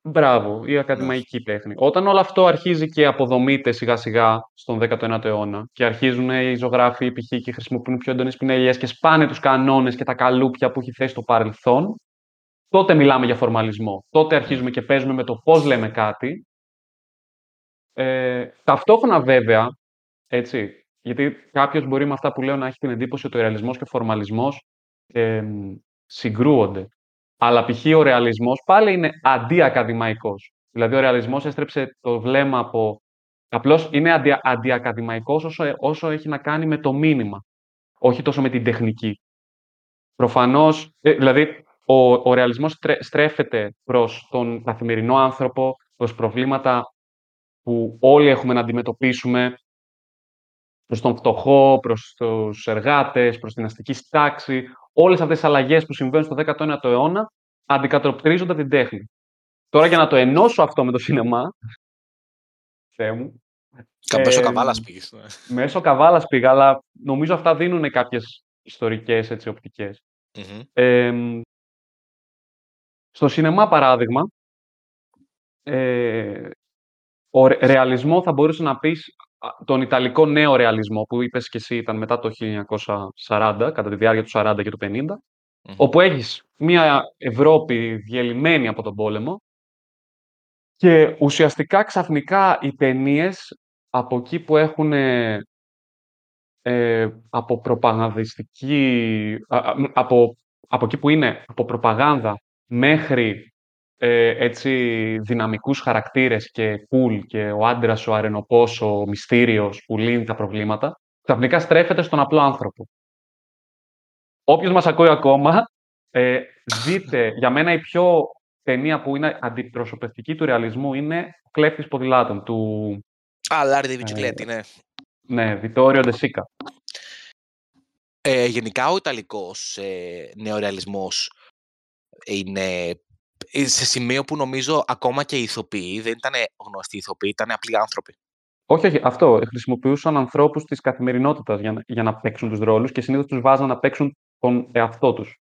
Μπράβο, η ακαδημαϊκή τέχνη. Όταν όλο αυτό αρχίζει και αποδομείται σιγά σιγά στον 19ο αιώνα και αρχίζουν οι ζωγράφοι π.χ. και χρησιμοποιούν πιο έντονες πινελιές και σπάνε τους κανόνες και τα καλούπια που έχει θέσει το παρελθόν, τότε μιλάμε για φορμαλισμό. Τότε αρχίζουμε και παίζουμε με το πώς λέμε κάτι. Ε, ταυτόχρονα βέβαια, έτσι, γιατί κάποιος μπορεί με αυτά που λέω να έχει την εντύπωση ότι ο ρεαλισμός και ο φορμαλισμός ε, συγκρούονται. Αλλά π.χ. ο ρεαλισμός πάλι είναι αντιακαδημαϊκός. Δηλαδή ο ρεαλισμός έστρεψε το βλέμμα από... Απλώς είναι αντι, αντιακαδημαϊκός όσο, όσο έχει να κάνει με το μήνυμα, όχι τόσο με την τεχνική. Προφανώς, ε, δηλαδή ο, ο ρεαλισμός στρέ- στρέφεται προς τον καθημερινό άνθρωπο, προς προβλήματα που όλοι έχουμε να αντιμετωπίσουμε, προς τον φτωχό, προς τους εργάτες, προς την αστική τάξη. Όλες αυτές τις αλλαγές που συμβαίνουν στο 19ο αιώνα αντικατοπτρίζονται την τέχνη. Τώρα για να το ενώσω αυτό με το σινεμά, Θεέ μου, Καμπέσο Ε, καβάλας πήγες. ναι. μέσω καβάλας πήγα, αλλά νομίζω αυτά δίνουν κάποιες ιστορικές έτσι, οπτικές. Μμμ. Ε, στο σινεμά, παράδειγμα, ε, ο ρε- ρεαλισμό θα μπορούσε να πεις α, τον Ιταλικό νέο ρεαλισμό που είπες και εσύ ήταν μετά το 1940, κατά τη διάρκεια του 40 και του 50, Μμμ. όπου έχεις μια Ευρώπη διελειμμένη από τον πόλεμο και ουσιαστικά ξαφνικά οι ταινίες από εκεί που έχουν ε, από προπαγανδιστική, α, α, μ, από, από εκεί που είναι από προπαγάνδα μέχρι ε, έτσι δυναμικούς χαρακτήρες και cool και ο άντρας, ο αρενοπός, ο μυστήριος που λύνει τα προβλήματα, ξαφνικά στρέφεται στον απλό άνθρωπο. Όποιος μας ακούει ακόμα, ε, δείτε, για μένα η πιο ταινία που είναι αντιπροσωπευτική του ρεαλισμού είναι ο «Κλέφτης ποδηλάτων» του Α, Λάρι Ντέιβιτ Τσικλέτη, ναι. ναι, Βιτόριο Ντεσίκα. Ε, γενικά ο Ιταλικός ε, νεορεαλισμός είναι ε, σε σημείο που νομίζω ακόμα και οι ηθοποιοί δεν ήταν γνωστοί ηθοποιοί, ήταν απλοί άνθρωποι. Όχι, όχι, αυτό. Χρησιμοποιούσαν ανθρώπους της καθημερινότητας για, να- για να παίξουν τους ρόλους και συνήθως τους βάζαν να παίξουν τον εαυτό τους.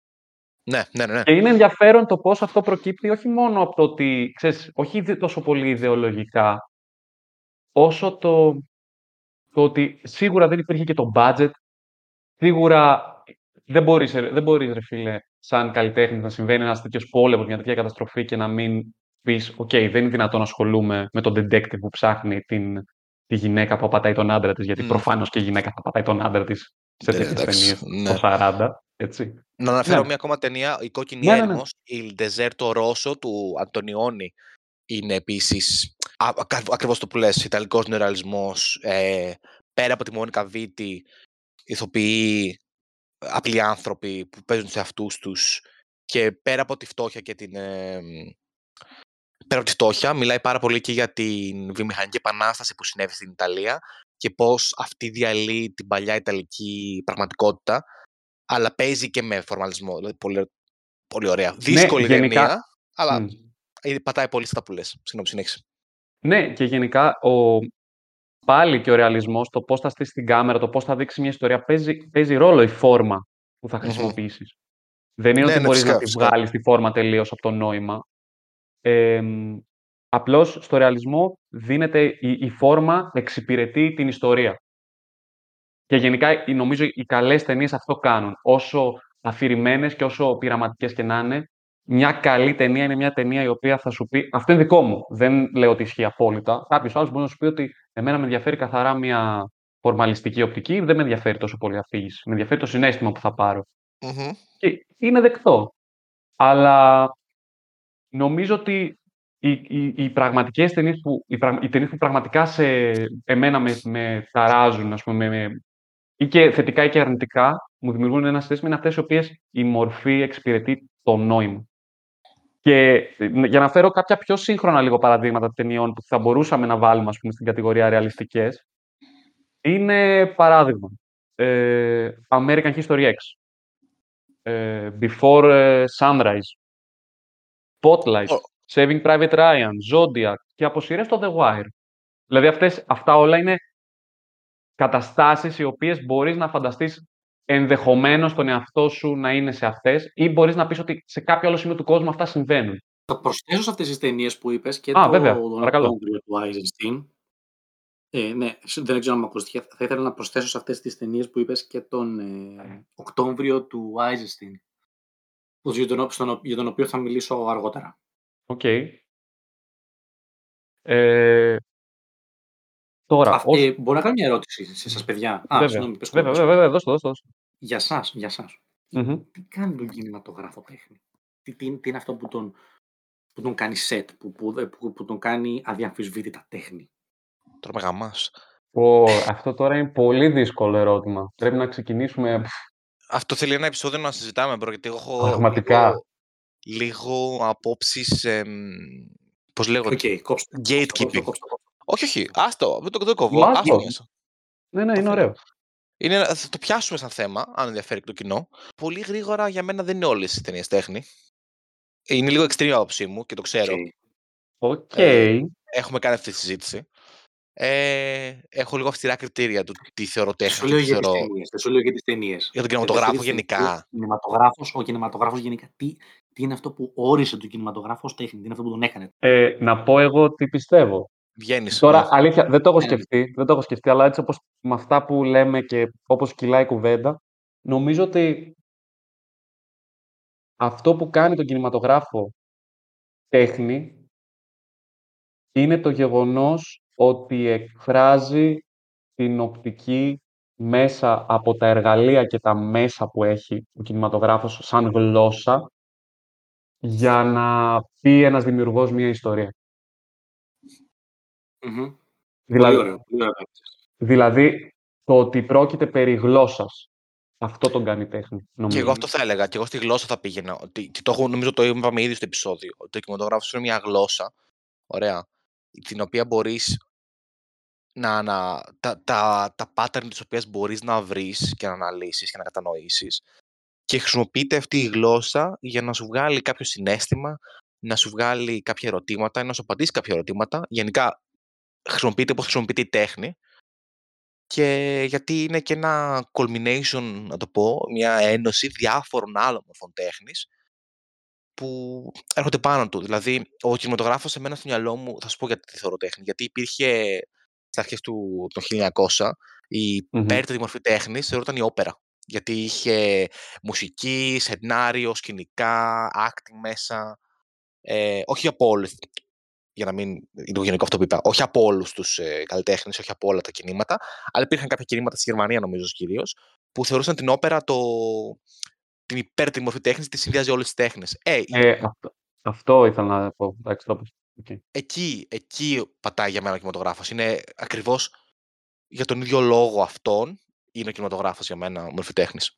Ναι, ναι, ναι. ναι. Και είναι ενδιαφέρον το πώς αυτό προκύπτει όχι μόνο από το ότι, ξέρεις, όχι ιδε- τόσο πολύ ιδεολογικά, όσο το, το ότι σίγουρα δεν υπήρχε και το budget, σίγουρα δεν μπορείς, ρε- δεν μπορείς, ρε φίλε, σαν καλλιτέχνης να συμβαίνει ένας τέτοιος πόλεμος, μια τέτοια καταστροφή και να μην πεις, οκ, δεν είναι δυνατόν να ασχολούμαι με τον detective που ψάχνει την, τη γυναίκα που απατάει τον άντρα της, γιατί Μμ. προφανώς και η γυναίκα θα απατάει τον άντρα της σε Ναι, τέτοιες εντάξει, ταινίες ναι. το 40, έτσι. Να αναφέρω Ναι. μια ακόμα ταινία, η Κόκκινη Ναι, ναι, ναι. Έρημος, η Deserto Rosso του Αντωνιόνι. Είναι επίσης, α, ακα- ακριβώς το που λες, Ιταλικός νεορεαλισμός, ε, πέρα από τη Μόνικα Βίτη, ηθοποιοί, απλοί άνθρωποι που παίζουν σε αυτούς τους και πέρα από τη φτώχεια και την... ε, μ, πέρα από τη φτώχεια, μιλάει πάρα πολύ και για την βιομηχανική επανάσταση που συνέβη στην Ιταλία και πώς αυτή διαλύει την παλιά Ιταλική πραγματικότητα αλλά παίζει και με φορμαλισμό. Δηλαδή, πολύ, πολύ ωραία. Δύσκολη Ναι, γενικά- ταινία, αλλά Μμ. ε, πατάει πολύ στα που λες. Συγγνώμη, συνέχισε. Ναι, και γενικά ο, πάλι και ο ρεαλισμός, το πώς θα στήσει την κάμερα, το πώς θα δείξει μια ιστορία, παίζει, παίζει ρόλο η φόρμα που θα Μμμ. χρησιμοποιήσεις. Δεν είναι Ναι, ότι ναι, μπορείς φυσικά, να τη φυσικά. βγάλεις τη φόρμα τελείως από το νόημα. Ε, μ, απλώς στο ρεαλισμό δίνεται η, η φόρμα εξυπηρετεί την ιστορία. Και γενικά οι- νομίζω οι καλές ταινίες αυτό κάνουν. Όσο αφηρημένες και όσο πειραματικές και να είναι, μια καλή ταινία είναι μια ταινία η οποία θα σου πει. Αυτό είναι δικό μου. Δεν λέω ότι ισχύει απόλυτα. Κάποιος άλλος μπορεί να σου πει ότι εμένα με ενδιαφέρει καθαρά μια φορμαλιστική οπτική, δεν με ενδιαφέρει τόσο πολύ η αφήγηση. Με ενδιαφέρει το συνέστημα που θα πάρω. Μμμ. Και είναι δεκτό. Αλλά νομίζω ότι οι, οι, οι πραγματικές ταινίες που, οι, πραγ- οι ταινίες που πραγματικά σε εμένα με, με ταράζουν, ας πούμε, με, ή και θετικά ή και αρνητικά, μου δημιουργούν ένα συνέστημα, είναι αυτές οι οποίες η μορφή εξυπηρετεί το νόημα. Και ε, για να φέρω κάποια πιο σύγχρονα λίγο παραδείγματα ταινιών που θα μπορούσαμε να βάλουμε ας πούμε, στην κατηγορία ρεαλιστικές, είναι παράδειγμα. ε, American History X. ε, Before ε, Sunrise. Spotlight. Ω. Saving Private Ryan. Zodiac. Και από σειρές το The Wire. Δηλαδή αυτές, αυτά όλα είναι καταστάσεις οι οποίες μπορείς να φανταστείς ενδεχομένως τον εαυτό σου να είναι σε αυτές ή μπορείς να πεις ότι σε κάποιο άλλο σημείο του κόσμου αυτά συμβαίνουν. Θα προσθέσω σε αυτές τις ταινίες που είπες και Α, το βέβαια. τον Παρακαλώ. Οκτώβριο του Eisenstein. Ε, ναι, σ- δεν ξέρω αν με ακούστηκε. Θα ήθελα να προσθέσω σε αυτές τις ταινίες που είπες και τον ε, Οκτώβριο του Eisenstein. που- Για τον, στον, για τον οποίο θα μιλήσω αργότερα. Οκ. Ε, τώρα, Α, ως... ε, μπορώ να κάνω μια ερώτηση σε εσάς, παιδιά; Α, βέβαια, συγγνώμη, πες βέβαια, πρώτα. βέβαια, βέβαια, δώσ' το, δώσ' το, δώσ' το. Για σας, για σας. Μμμ. Τι κάνει τον κινηματογράφο τέχνη; Τι, τι, τι είναι αυτό που τον, που τον κάνει set, που, που, που, που τον κάνει αδιαμφισβήτητα τέχνη; Τώρα με γαμάς. Πω, αυτό τώρα είναι πολύ δύσκολο ερώτημα. Πρέπει να ξεκινήσουμε. Αυτό θέλει ένα επεισόδιο να συζητάμε, bro, γιατί εγώ έχω Πραγματικά. λίγο, λίγο απόψεις, εμ, πώς λέγονται, Οκ, κόψτε. το, Gatekeeping. κόψτε το, κόψτε το. όχι, όχι, άστο, δεν το, δεν το κόβω, Μ' άστο άκου. μέσα. Ναι, ναι, Το είναι θέλω. ωραίο. Είναι, ένα- θα το πιάσουμε σαν θέμα, αν ενδιαφέρει και το κοινό. Πολύ γρήγορα για μένα δεν είναι όλες οι ταινίες τέχνη. Είναι λίγο extreme η άποψή μου και το ξέρω. OK. OK. Ε, Έχουμε κάνει αυτή τη συζήτηση. Ε, έχω λίγο αυστηρά κριτήρια του τι θεωρώ Δεν σου τέχνη και λέω τι για τις θεωρώ ταινίες. Δεν σου λέω για τις ταινίες. για τον Εγώ κινηματογράφο επειδή γενικά. Ο κινηματογράφος, ο κινηματογράφος γενικά, τι, τι είναι αυτό που όρισε τον κινηματογράφο ως τέχνη, τι είναι αυτό που τον έκανε. Ε, να πω εγώ τι πιστεύω. Βγαίνεις. Τώρα, ναι. αλήθεια, δεν το έχω Ναι, ναι. σκεφτεί, δεν το έχω σκεφτεί, αλλά έτσι όπως με αυτά που λέμε και όπως κυλάει η κουβέντα, νομίζω ότι αυτό που κάνει τον κινηματογράφο τέχνη είναι το γεγονός ότι εκφράζει την οπτική μέσα από τα εργαλεία και τα μέσα που έχει ο κινηματογράφος σαν γλώσσα για να πει ένας δημιουργός μία ιστορία. Μμμ. Πολύ Δηλαδή, ωραίο. Πολύ ωραίο. δηλαδή το ότι πρόκειται περί γλώσσας. Αυτό τον κάνει τέχνη, Και νομίζω. εγώ αυτό θα έλεγα. Και εγώ στη γλώσσα θα πήγαινα. Ότι, και το έχω, νομίζω το είπαμε ήδη στο επεισόδιο. Ότι ο κινηματογράφος είναι μια γλώσσα. Ωραία. Την οποία μπορείς να, να, τα, τα, τα pattern τις οποίες μπορείς να βρεις και να αναλύσεις και να κατανοήσεις και χρησιμοποιείται αυτή η γλώσσα για να σου βγάλει κάποιο συνέστημα, να σου βγάλει κάποια ερωτήματα, να σου απαντήσει κάποια ερωτήματα. Γενικά χρησιμοποιείται όπως χρησιμοποιείται η τέχνη και γιατί είναι και ένα culmination, να το πω, μια ένωση διάφορων άλλων μορφών τέχνης που έρχονται πάνω του. Δηλαδή, ο κινηματογράφος σε μένα στο μυαλό μου, θα σου πω γιατί τη θεωρώ τέχνη, γιατί υπήρχε στα αρχές του το 1900 η Μμμ. πέριτερη μορφή τέχνης θεωρούταν η όπερα. Γιατί είχε μουσική, σενάριο, σκηνικά, acting μέσα. Ε, όχι από όλε. Για να μην είναι λίγο γενικό αυτό που είπα. Όχι από όλους τους ε, καλλιτέχνες, όχι από όλα τα κινήματα. Αλλά υπήρχαν κάποια κινήματα στη Γερμανία, νομίζω κυρίως, που θεωρούσαν την όπερα το, την υπέρτερη μορφή τέχνης, τη συνδυάζει όλες τις τέχνες. Ε, η- Ε, αυτό, αυτό ήθελα να πω. Εντάξει, το είπες. Οκ. εκεί, εκεί πατάει για μένα ο κινηματογράφος. Είναι ακριβώς για τον ίδιο λόγο αυτόν είναι ο κινηματογράφος για μένα μορφή τέχνης.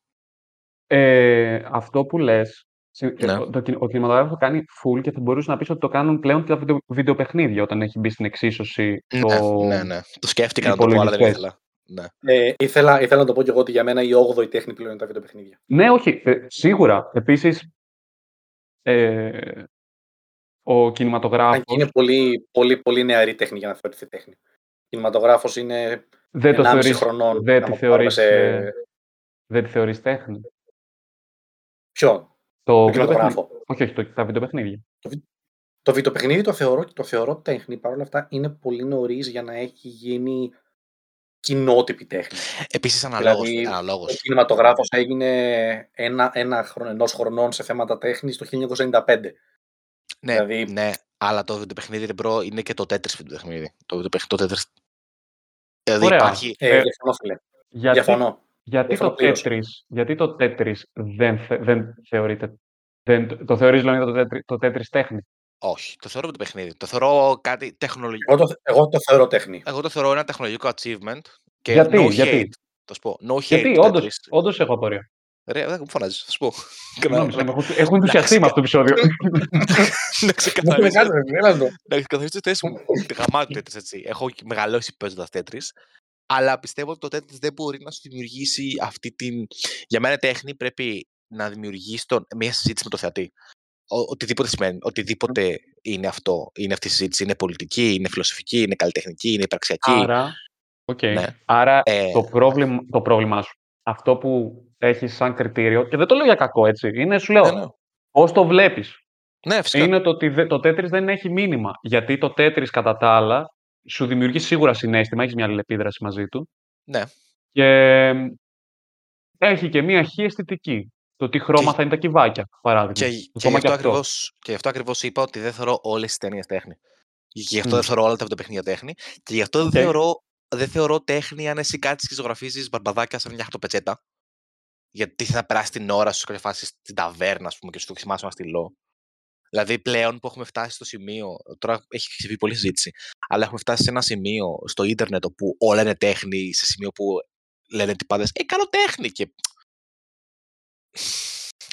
Ε, αυτό που λες, συ- ε, Ναι. ο- το, κιν- ο κινηματογράφος το κάνει full και θα μπορούσε να πεις ότι το κάνουν πλέον και τα βίντεο, βιντεοπαιχνίδια όταν έχει μπει στην εξίσωση το... Ναι, ναι, ναι. Το σκέφτηκα να το πω, αλλά δεν υπολογιστές. ήθελα. Ναι. Ε, ήθελα, ήθελα να το πω και εγώ ότι για μένα η 8η τέχνη πλέον είναι τα βιντεοπαιχνίδια. Ναι, όχι, ε, σίγουρα. Επίσης, ε, ο Αν κινηματογράφος και είναι πολύ, πολύ, πολύ νεαρή τέχνη για να θεωρηθεί τέχνη. Ο κινηματογράφος είναι δεν το 1,5 θεωρείς, χρονών. δεν άμα τη το πάρουμε θεωρείς, σε... ε, δεν τη θεωρείς τέχνη; Ποιο; Το, Το βιντεοπαιχνίδι. κινηματογράφο. Όχι, όχι, το, τα βιντεοπαιχνίδια. Το βιντεοπαιχνίδι το θεωρώ, το θεωρώ τέχνη. Παρ' όλα αυτά είναι πολύ νωρίς για να έχει γίνει κοινότυπη τέχνη. Επίσης αναλόγως. Δηλαδή, αναλόγως. Ο κινηματογράφος έγινε ένα, ένα χρόνο, ενός χρονών σε θέματα τέχνης το 1995. Ναι, δηλαδή- ναι, αλλά το βιντεοπαιχνίδι, ρε μπρο, είναι και το Tetris βιντεοπαιχνίδι. Το, βιντεοπαιχ- το Tetris Δηλαδή Ωραία. υπάρχει. Ε, Ε, διαφωνώ, φίλε. Γιατί, Διαφωνώ. Γιατί, Διαφωνώ το πλήρως. Tetris, γιατί το Tetris δεν, θε- δεν θεωρείται. Δεν, το θεωρείς δηλαδή το Tetris, το Tetris τέχνη; Όχι, το θεωρώ βιντεοπαιχνίδι. Το θεωρώ κάτι τεχνολογικό. Εγώ το, εγώ το θεωρώ τέχνη. Εγώ το θεωρώ ένα τεχνολογικό achievement. Και Γιατί, no γιατί; hate. Θα σου πω. No hate. Γιατί το όντως, Tetris. όντως έχω απορία. Ρε, δεν μου φωνάζεις, θα σου πω. Συγγνώμη, Σέμ, έχω, έχω ενθουσιαστεί με αυτό το επεισόδιο. Να ξεκαθαρίσω. Μεγάλο, ρε, έλα εδώ. Να ξεκαθαρίσω τη θέση μου. Γαμάτι το Tetris έτσι. Έχω μεγαλώσει παίζοντας Tetris. Αλλά πιστεύω ότι το Tetris δεν μπορεί να σου δημιουργήσει αυτή την. Για μένα τέχνη πρέπει να δημιουργήσει τον... μια συζήτηση με το θεατή. Ο, οτιδήποτε σημαίνει, οτιδήποτε είναι αυτό, είναι αυτή η συζήτηση. Είναι πολιτική, είναι φιλοσοφική, είναι καλλιτεχνική, είναι υπαρξιακή. Άρα, οκ. Ναι. Άρα Ε, το, πρόβλημα, το πρόβλημά σου, αυτό που έχεις σαν κριτήριο, και δεν το λέω για κακό έτσι, είναι σου λέω, ναι, ναι. πώς το βλέπεις. ναι, φυσικά. Είναι το ότι δε- το Tetris δεν έχει μήνυμα. Γιατί το Tetris κατά τα άλλα σου δημιουργεί σίγουρα συναίσθημα, έχεις μια αλληλεπίδραση μαζί του. Ναι. Και έχει και μια χι αισθητική. Το τι χρώμα Και- θα είναι τα κυβάκια, παράδειγμα. Και, Ακόμα και, γι' αυτό αυτό. ακριβώς, και γι' αυτό ακριβώς είπα ότι δεν θεωρώ όλες τις ταινίες τέχνη. Και γι' αυτό Μμ. δεν θεωρώ όλα τα βιντεοπαιχνίδια τέχνη. Και γι' αυτό δεν, Οκ. θεωρώ, δεν θεωρώ τέχνη αν εσύ κάτσεις και ζωγραφίζεις μπαρμπαδάκια σε μια χαρτοπετσέτα. Γιατί θα περάσει την ώρα σου σε κάποια φάση στην ταβέρνα, ας πούμε, και σου το θυμάσαι ένα στυλό. Δηλαδή πλέον που έχουμε φτάσει στο σημείο, τώρα έχει ξεφύγει πολλή συζήτηση, αλλά έχουμε φτάσει σε ένα σημείο στο ίντερνετ όπου όλα είναι τέχνη, σε σημείο που λένε τυπάδες, ε, κάνω τέχνη και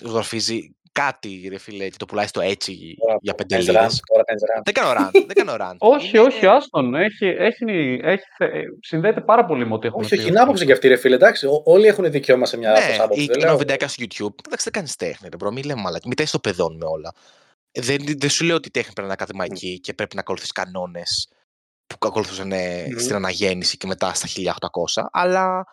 ζωγραφίζει κάτι, ρε φίλε, και το πουλάει στο έτσι Τώρα για πέντε κάνεις λίρες. rant, Τώρα κάνεις rant. Δεν κάνω rant, δεν κάνω rant. Όχι, Είναι- όχι, άστον. Έχει, έχει, έχει, ε, συνδέεται πάρα πολύ με ό,τι έχουμε Όχι, πει. όχι, είναι άποψη και αυτή, ρε φίλε. Εντάξει, ό- όλοι έχουν δικαίωμα σε μια Ναι, άποψη. ή δεν κάνω λέω. βιντεάκια στο YouTube. Εντάξει, δεν κάνεις τέχνη, ρε μπρο. Μην λέμε μαλακίες. Μην τα ισοπεδώνουμε με όλα. Ε, Δεν, δεν σου λέω ότι η τέχνη πρέπει να είναι ακαδημαϊκή και πρέπει να ακολουθείς κανόνες που ακολουθούσαν ε, Μμμ. στην αναγέννηση και μετά στα 1800. Αλλά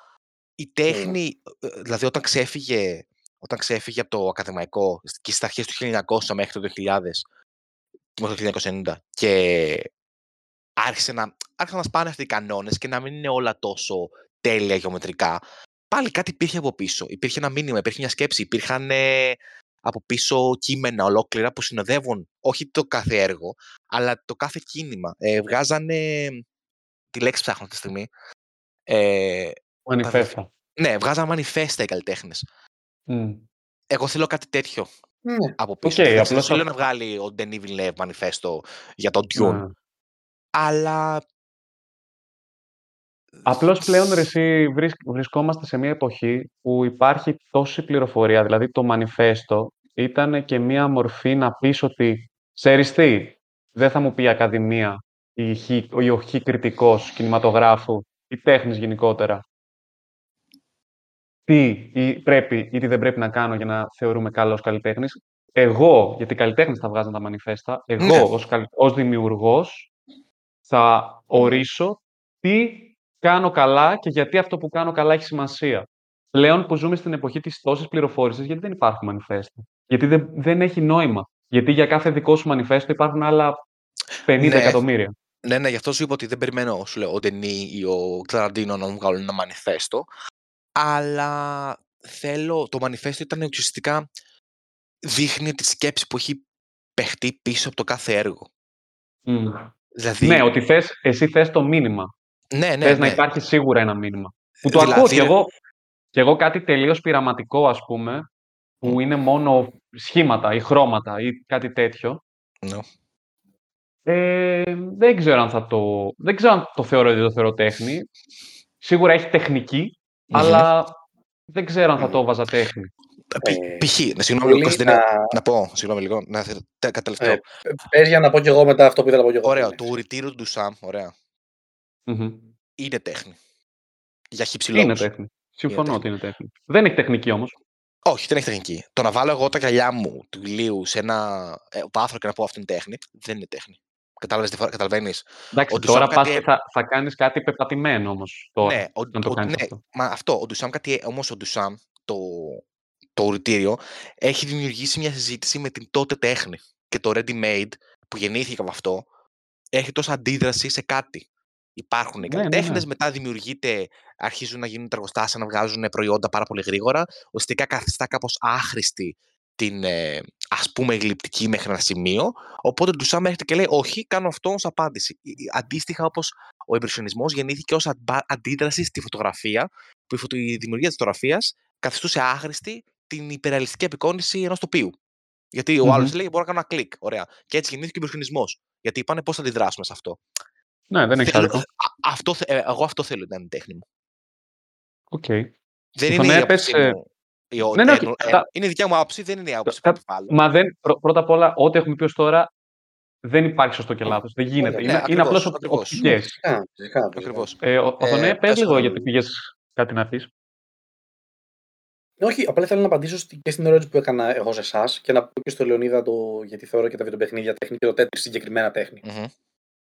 η τέχνη, ε, δηλαδή όταν ξέφυγε, όταν ξέφυγε από το ακαδημαϊκό και στις αρχές του 1900 μέχρι το 2000, μέχρι το 1990 και άρχισε να, άρχισαν να σπάνε αυτοί οι κανόνες και να μην είναι όλα τόσο τέλεια γεωμετρικά. Πάλι κάτι υπήρχε από πίσω. Υπήρχε ένα μήνυμα, υπήρχε μια σκέψη, υπήρχαν ε, από πίσω κείμενα ολόκληρα που συνοδεύουν όχι το κάθε έργο, αλλά το κάθε κίνημα. Ε, βγάζανε. Τη λέξη ψάχνω αυτή τη στιγμή. Ε, Μανιφέστα. ναι, βγάζανε μανιφέστα οι καλλιτέχνες. Μμ. Εγώ θέλω κάτι τέτοιο Ναι. από πίσω. Οκ, Δεν απλώς σου λέω αυτό- να βγάλει ο Denis Villeneuve μανιφέστο για τον Dune. Ναι. Αλλά Απλώς πλέον ρε, εσύ, βρίσκ- βρισκόμαστε σε μια εποχή που υπάρχει τόση πληροφορία. Δηλαδή το μανιφέστο ήταν και μια μορφή να πεις ότι ξέρεις τι, δεν θα μου πει η Ακαδημία ή, χι- ή ο χι κριτικός κινηματογράφου ή τέχνης γενικότερα τι ή πρέπει ή τι δεν πρέπει να κάνω για να θεωρούμε καλός καλλιτέχνης. Εγώ, γιατί οι καλλιτέχνες θα βγάζουν τα μανιφέστα, εγώ Ναι. ως, καλ- ως δημιουργός θα ορίσω τι κάνω καλά και γιατί αυτό που κάνω καλά έχει σημασία. Πλέον που ζούμε στην εποχή της τόσης πληροφόρησης, γιατί δεν υπάρχουν μανιφέστα; Γιατί δεν, δεν έχει νόημα; Γιατί για κάθε δικό σου μανιφέστο υπάρχουν άλλα 50 Ναι. εκατομμύρια. Ναι, ναι, γι' αυτό σου είπα ότι δεν περιμένω, σου λέω, ο Ντενί ή ο Κλαραντίνο να μου βγάλουν ένα μανιφέστο. Αλλά θέλω, το μανιφέστο ήταν ουσιαστικά δείχνει τη σκέψη που έχει παιχτεί πίσω από το κάθε έργο. Μμ. Δηλαδή, Ναι, ότι θες, εσύ θες το μήνυμα. Ναι, ναι, Θες ναι. να υπάρχει σίγουρα ένα μήνυμα. Που το ακούω Δηλαδή, κι ρε- εγώ, κι εγώ κάτι τελείως πειραματικό, ας πούμε, που είναι μόνο σχήματα ή χρώματα ή κάτι τέτοιο. Ναι. Ε, δεν ξέρω αν θα το... Δεν ξέρω αν το θεωρώ ότι το θεωρώ τέχνη. Σίγουρα έχει τεχνική, Μμμ. αλλά δεν ξέρω αν θα το βάζα τέχνη. Π- Ε, Π.χ. ναι, συγγνώμη, Πολύ Κώστα, δεν να- είναι- να πω, συγγνώμη λίγο, να θε- τε- κατά τελευταίο. Ε, Πες για να πω κι εγώ μετά αυτό που ήθελα να πω κι εγώ. Ωραίο, το ουρητήριο του Ντουσάμ, ωραία, Μμμ. είναι τέχνη. Για χύψη Είναι τέχνη. Συμφωνώ τέχνη. ότι είναι τέχνη. Δεν έχει τεχνική όμως. Όχι, δεν έχει τεχνική. Το να βάλω εγώ τα γυαλιά μου του ηλίου σε ένα ε, βάθρο και να πω αυτή είναι τέχνη, δεν είναι τέχνη. Κατάλαβες, τι φα- καταλαβαίνεις. Εντάξει, Ο Ντουσάμ τώρα πας κάτι- και θα, θα κάνεις κάτι πεπατημένο όμως τώρα. Ναι, ο, να το ο- κάνεις ναι, αυτό. μα αυτό. Ο Ντουσάμ κάτι, όμως ο Ντουσάμ, το, το ουρητήριο, έχει δημιουργήσει μια συζήτηση με την τότε τέχνη. Και το ready made που γεννήθηκε από αυτό, έχει τόσο αντίδραση σε κάτι. Υπάρχουν οι Ναι, ναι, ναι. καλλιτέχνες, μετά δημιουργείται, αρχίζουν να γίνουν τα εργοστάσια, να βγάζουν προϊόντα πάρα πολύ γρήγορα, ουσιαστικά καθιστά κάπως άχρηστη την, ε, ας πούμε γλυπτική μέχρι ένα σημείο, οπότε του Σάμ έρχεται και λέει όχι, κάνω αυτό ως απάντηση. Ε, ε, Αντίστοιχα όπως ο εμπρισιονισμός γεννήθηκε ως αντπα- αντίδραση στη φωτογραφία, που η, φωτο- η δημιουργία της φωτογραφίας καθιστούσε άχρηστη την υπεραλιστική απεικόνηση ενός τοπίου. Γιατί ο Μμμ. άλλος λέει μπορώ να κάνω ένα κλικ, ωραία. Και έτσι γεννήθηκε ο εμπρισιονισμός. Γιατί είπανε πώς θα αντιδράσουμε σε αυτό. Ναι, δεν έχει Θέλω- άδικο. α- αυτό, θε- ε, εγώ αυτό θέλω να είναι η τέχνη μου. Οκ. Δεν Στον είναι η έπες, άποψή ε, μου. η ο- ναι, ναι, όχι, εννο- ε, κατά- είναι η δικιά μου άποψη, δεν είναι η άποψη κα- που επιβάλλω. Μα δεν, πρω- πρώτα απ' όλα, ό,τι έχουμε πει ως τώρα δεν υπάρχει σωστό και λάθος. Δεν γίνεται. Ναι, είναι, ναι, είναι απλώς ακριβώς, οπ- ακριβώς. οπτικές. Φυσικά, φυσικά, φυσικά. Ακριβώς. Ε, ο, ο Ε, Θονέ, πες πες λίγο τον- γιατί πήγες κάτι να πεις. Όχι, απλά θέλω να απαντήσω στη- και στην ερώτηση που έκανα εγώ σε εσάς και να πω και στο Λεωνίδα το γιατί θεωρώ και τα βιντεοπαιχνίδια τέχνη και το τέτοιο συγκεκριμένα τέχνη. Μμμ.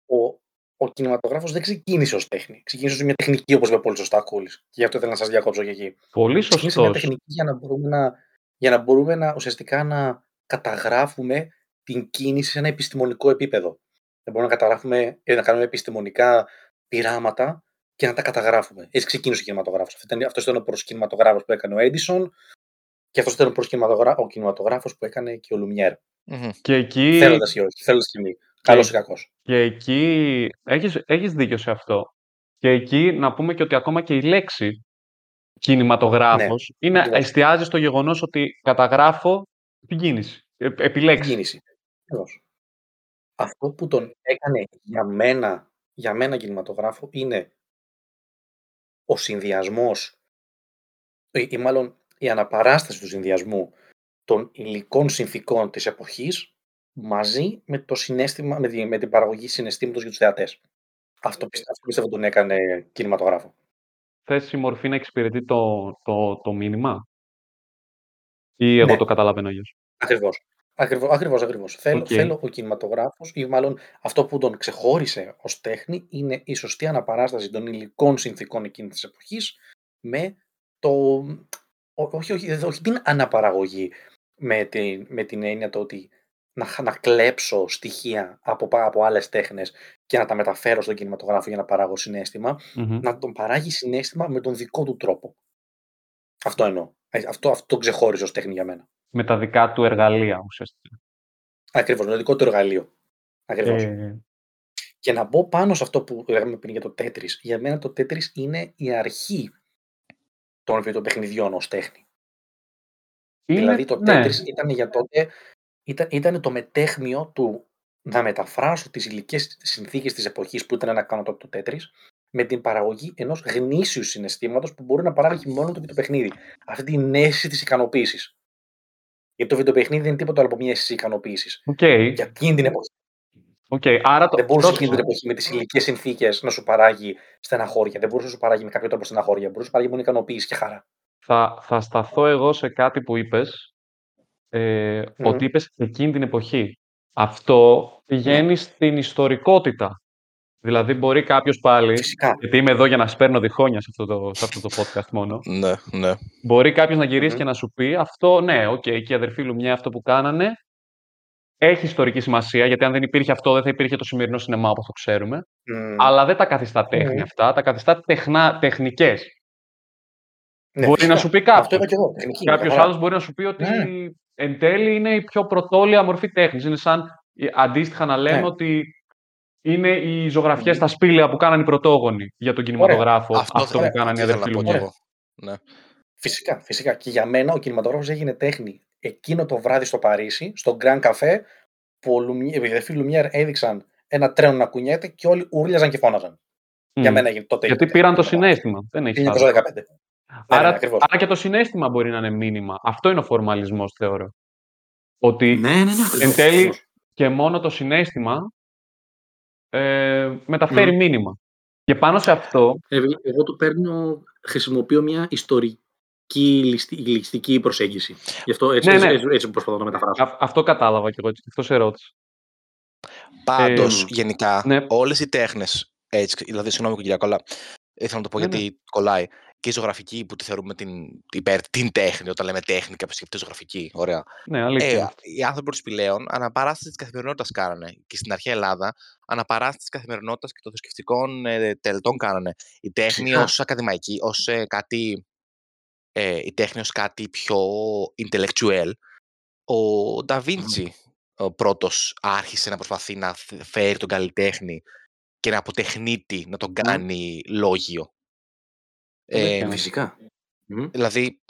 Ο, ο κινηματογράφος δεν ξεκίνησε ως τέχνη. Ξεκίνησε ως μια τεχνική, όπως είπε πολύ σωστά ο Κούλης. Και γι' αυτό ήθελα να σας διακόψω και εκεί. Πολύ Ξεκίνησε μια σωστός. τεχνική για να μπορούμε να, για να, μπορούμε να ουσιαστικά να καταγράφουμε την κίνηση σε ένα επιστημονικό επίπεδο. Δεν μπορούμε να καταγράφουμε, ε, να κάνουμε επιστημονικά πειράματα και να τα καταγράφουμε. Έτσι ξεκίνησε ο κινηματογράφος. Αυτό ήταν ο πρώτος κινηματογράφος που έκανε ο Έντισον και αυτός ήταν ο πρώτος κινηματογράφο, ο κινηματογράφος που έκανε και ο Λουμιέρ. Μμμ. Και εκεί, Θέλοντας ή όχι, θέλοντας τιμή. Καλός ή κακός. και εκεί έχεις, έχεις δίκιο σε αυτό. Και εκεί να πούμε και ότι ακόμα και η λέξη κινηματογράφος είναι, ακριβώς. εστιάζει στο γεγονός ότι καταγράφω την κίνηση. Ε, επιλέξεις. Κίνηση. Ακριβώς. Αυτό που τον έκανε για μένα, για μένα κινηματογράφο είναι ο συνδυασμός ή, ή μάλλον η αναπαράσταση του συνδυασμού των υλικών συνθήκων της εποχής μαζί με το συναίσθημα, με, τη- με την παραγωγή συναισθήματος για τους θεατές. Αυτό πιστεύω, αυτό πιστεύω τον έκανε κινηματογράφο. Θες η μορφή να εξυπηρετεί το, το, το μήνυμα; Ή εγώ Ναι. το καταλαβαίνω αλλιώς; Ακριβώς. Ακριβώς, ακριβώς, ακριβώς. Θέλω, Οκ. θέλω ο κινηματογράφος ή μάλλον αυτό που τον ξεχώρισε ως τέχνη είναι η σωστή αναπαράσταση των υλικών συνθήκων εκείνης της εποχής με το... ό- Όχι, όχι, όχι την αναπαραγωγή με την, με την έννοια το ότι να, χ- να κλέψω στοιχεία από, πα- από άλλες τέχνες και να τα μεταφέρω στον κινηματογράφο για να παράγω συνέστημα, Μμμ. να τον παράγει συνέστημα με τον δικό του τρόπο. Αυτό εννοώ. Ε, Αυτό, αυτό το ξεχώρισε ως τέχνη για μένα. Με τα δικά του εργαλεία ουσιαστικά. Ακριβώς, με το δικό του εργαλείο. Ακριβώς. Ε, Και να μπω πάνω σε αυτό που λέγαμε πριν για το Tetris. Για μένα το Tetris είναι η αρχή των βιντεοπαιχνιδιών ως τέχνη. είναι, δηλαδή το ναι, Tetris ήταν για τότε, ήταν, ήταν το μεταίχμιο του να μεταφράσω τις υλικές συνθήκες της εποχής που ήταν να κάνω τότε το Tetris με την παραγωγή ενός γνήσιου συναισθήματος που μπορεί να παράγει μόνο το βιντεοπαιχνίδι. Αυτή την αίσθηση της ικανοποίησης. Γιατί το βιντεοπαιχνίδι δεν είναι τίποτα άλλο από μια αίσθηση ικανοποίησης. Οκ. Για εκείνη την εποχή. Οκ. Άρα το, Δεν μπορούσε πρόσεξε. εκείνη την εποχή με τις υλικές συνθήκες να σου παράγει στεναχώρια. Δεν μπορούσε να σου παράγει με κάποιο τρόπο στεναχώρια. Μπορούσε να σου παράγει μόνο ικανοποίηση και χαρά. θα, θα σταθώ εγώ σε κάτι που είπες, ε, Μμμ. ότι είπες εκείνη την εποχή. Αυτό πηγαίνει στην ιστορικότητα. Δηλαδή μπορεί κάποιος πάλι, Φυσικά. γιατί είμαι εδώ για να σπέρνω διχόνια σε αυτό το, σε αυτό το podcast μόνο, Ναι, ναι. μπορεί κάποιος να γυρίσει Μμμ. και να σου πει αυτό, ναι, οκ, και οι αδερφοί Λουμιέρ αυτό που κάνανε έχει ιστορική σημασία, γιατί αν δεν υπήρχε αυτό δεν θα υπήρχε το σημερινό σινεμά όπως το ξέρουμε, Μμ. αλλά δεν τα καθιστά τέχνη Μμμ. αυτά, τα καθιστά τεχνά, τεχνικές. Ναι, μπορεί να φυσικά. σου πει Αυτό κάποιο. είπα και εγώ. Τεχνική. μια Κάποιος χαρά. άλλος μπορεί να σου πει ότι Ναι. Εν τέλει είναι η πιο πρωτόλια μορφή τέχνης. Είναι σαν ε, αντίστοιχα να λέμε Ναι. ότι είναι οι ζωγραφιές Μμμ. στα σπήλαια που κάνανε οι πρωτόγονοι για τον κινηματογράφο. Αυτός, Αυτό, θα- που κάνανε οι αυτό ήθελα αδερφοί να πω κι Λουμιέρ. εγώ. Ναι. Φυσικά, φυσικά. Και για μένα ο κινηματογράφος έγινε τέχνη εκείνο το βράδυ στο Παρίσι, στο Grand Café, που ο Λουμιέ- οι αδερφοί Λουμιέρ έδειξαν ένα τρένο να κουνιέται και όλοι ούρλιαζαν και φώναζαν. Για Μμ. μένα έγινε τότε. Γιατί έγινε πήραν το τέχνη. συνέστημα. Δεν έχει 1915. Ναι, ναι, Άρα, ναι, ακριβώς. άρα και το συνέστημα μπορεί να είναι μήνυμα. Αυτό είναι ο φορμαλισμός, θεωρώ. Ότι Ναι, ναι, ναι. εν ακριβώς, τέλει ακριβώς. και μόνο το συνέστημα ε, μεταφέρει Μμ. μήνυμα. Και πάνω σε αυτό, Ε, Εγώ το παίρνω, χρησιμοποιώ μια ιστορική ληστι- ληστική προσέγγιση. Γι' αυτό έτσι, Ναι, έτσι, ναι. έτσι, έτσι προσπαθώ να μεταφράσω. α- αυτό κατάλαβα και εγώ. έτσι, Αυτό σε ρώτησα. Πάντως, Ε, γενικά, ναι. όλες οι τέχνες, έτσι, δηλαδή, συγγνώμη Κυριακό, αλλά ήθελα να το πω Ναι, γιατί κολλάει. Και η ζωγραφική που τη θεωρούμε την, υπέρ, την τέχνη, όταν λέμε τέχνη, κάποιος σκεφτεί ζωγραφική, ωραία. Ναι, αλήθεια. Ε, είναι. οι άνθρωποι του σπηλαίων αναπαράσταση της καθημερινότητας κάνανε. Και στην αρχαία Ελλάδα, αναπαράσταση της καθημερινότητας και των θρησκευτικών ε, τελετών κάνανε. Η τέχνη Φυσικά. ως ακαδημαϊκή, ως κάτι. Ε, η τέχνη ως κάτι πιο intellectual, ο Νταβίντσι ο πρώτος άρχισε να προσπαθεί να θ- φέρει τον καλλιτέχνη και να από τεχνίτη να τον κάνει λόγιο. Ε, Αλήθεια. Φυσικά. Μμ. δηλαδή,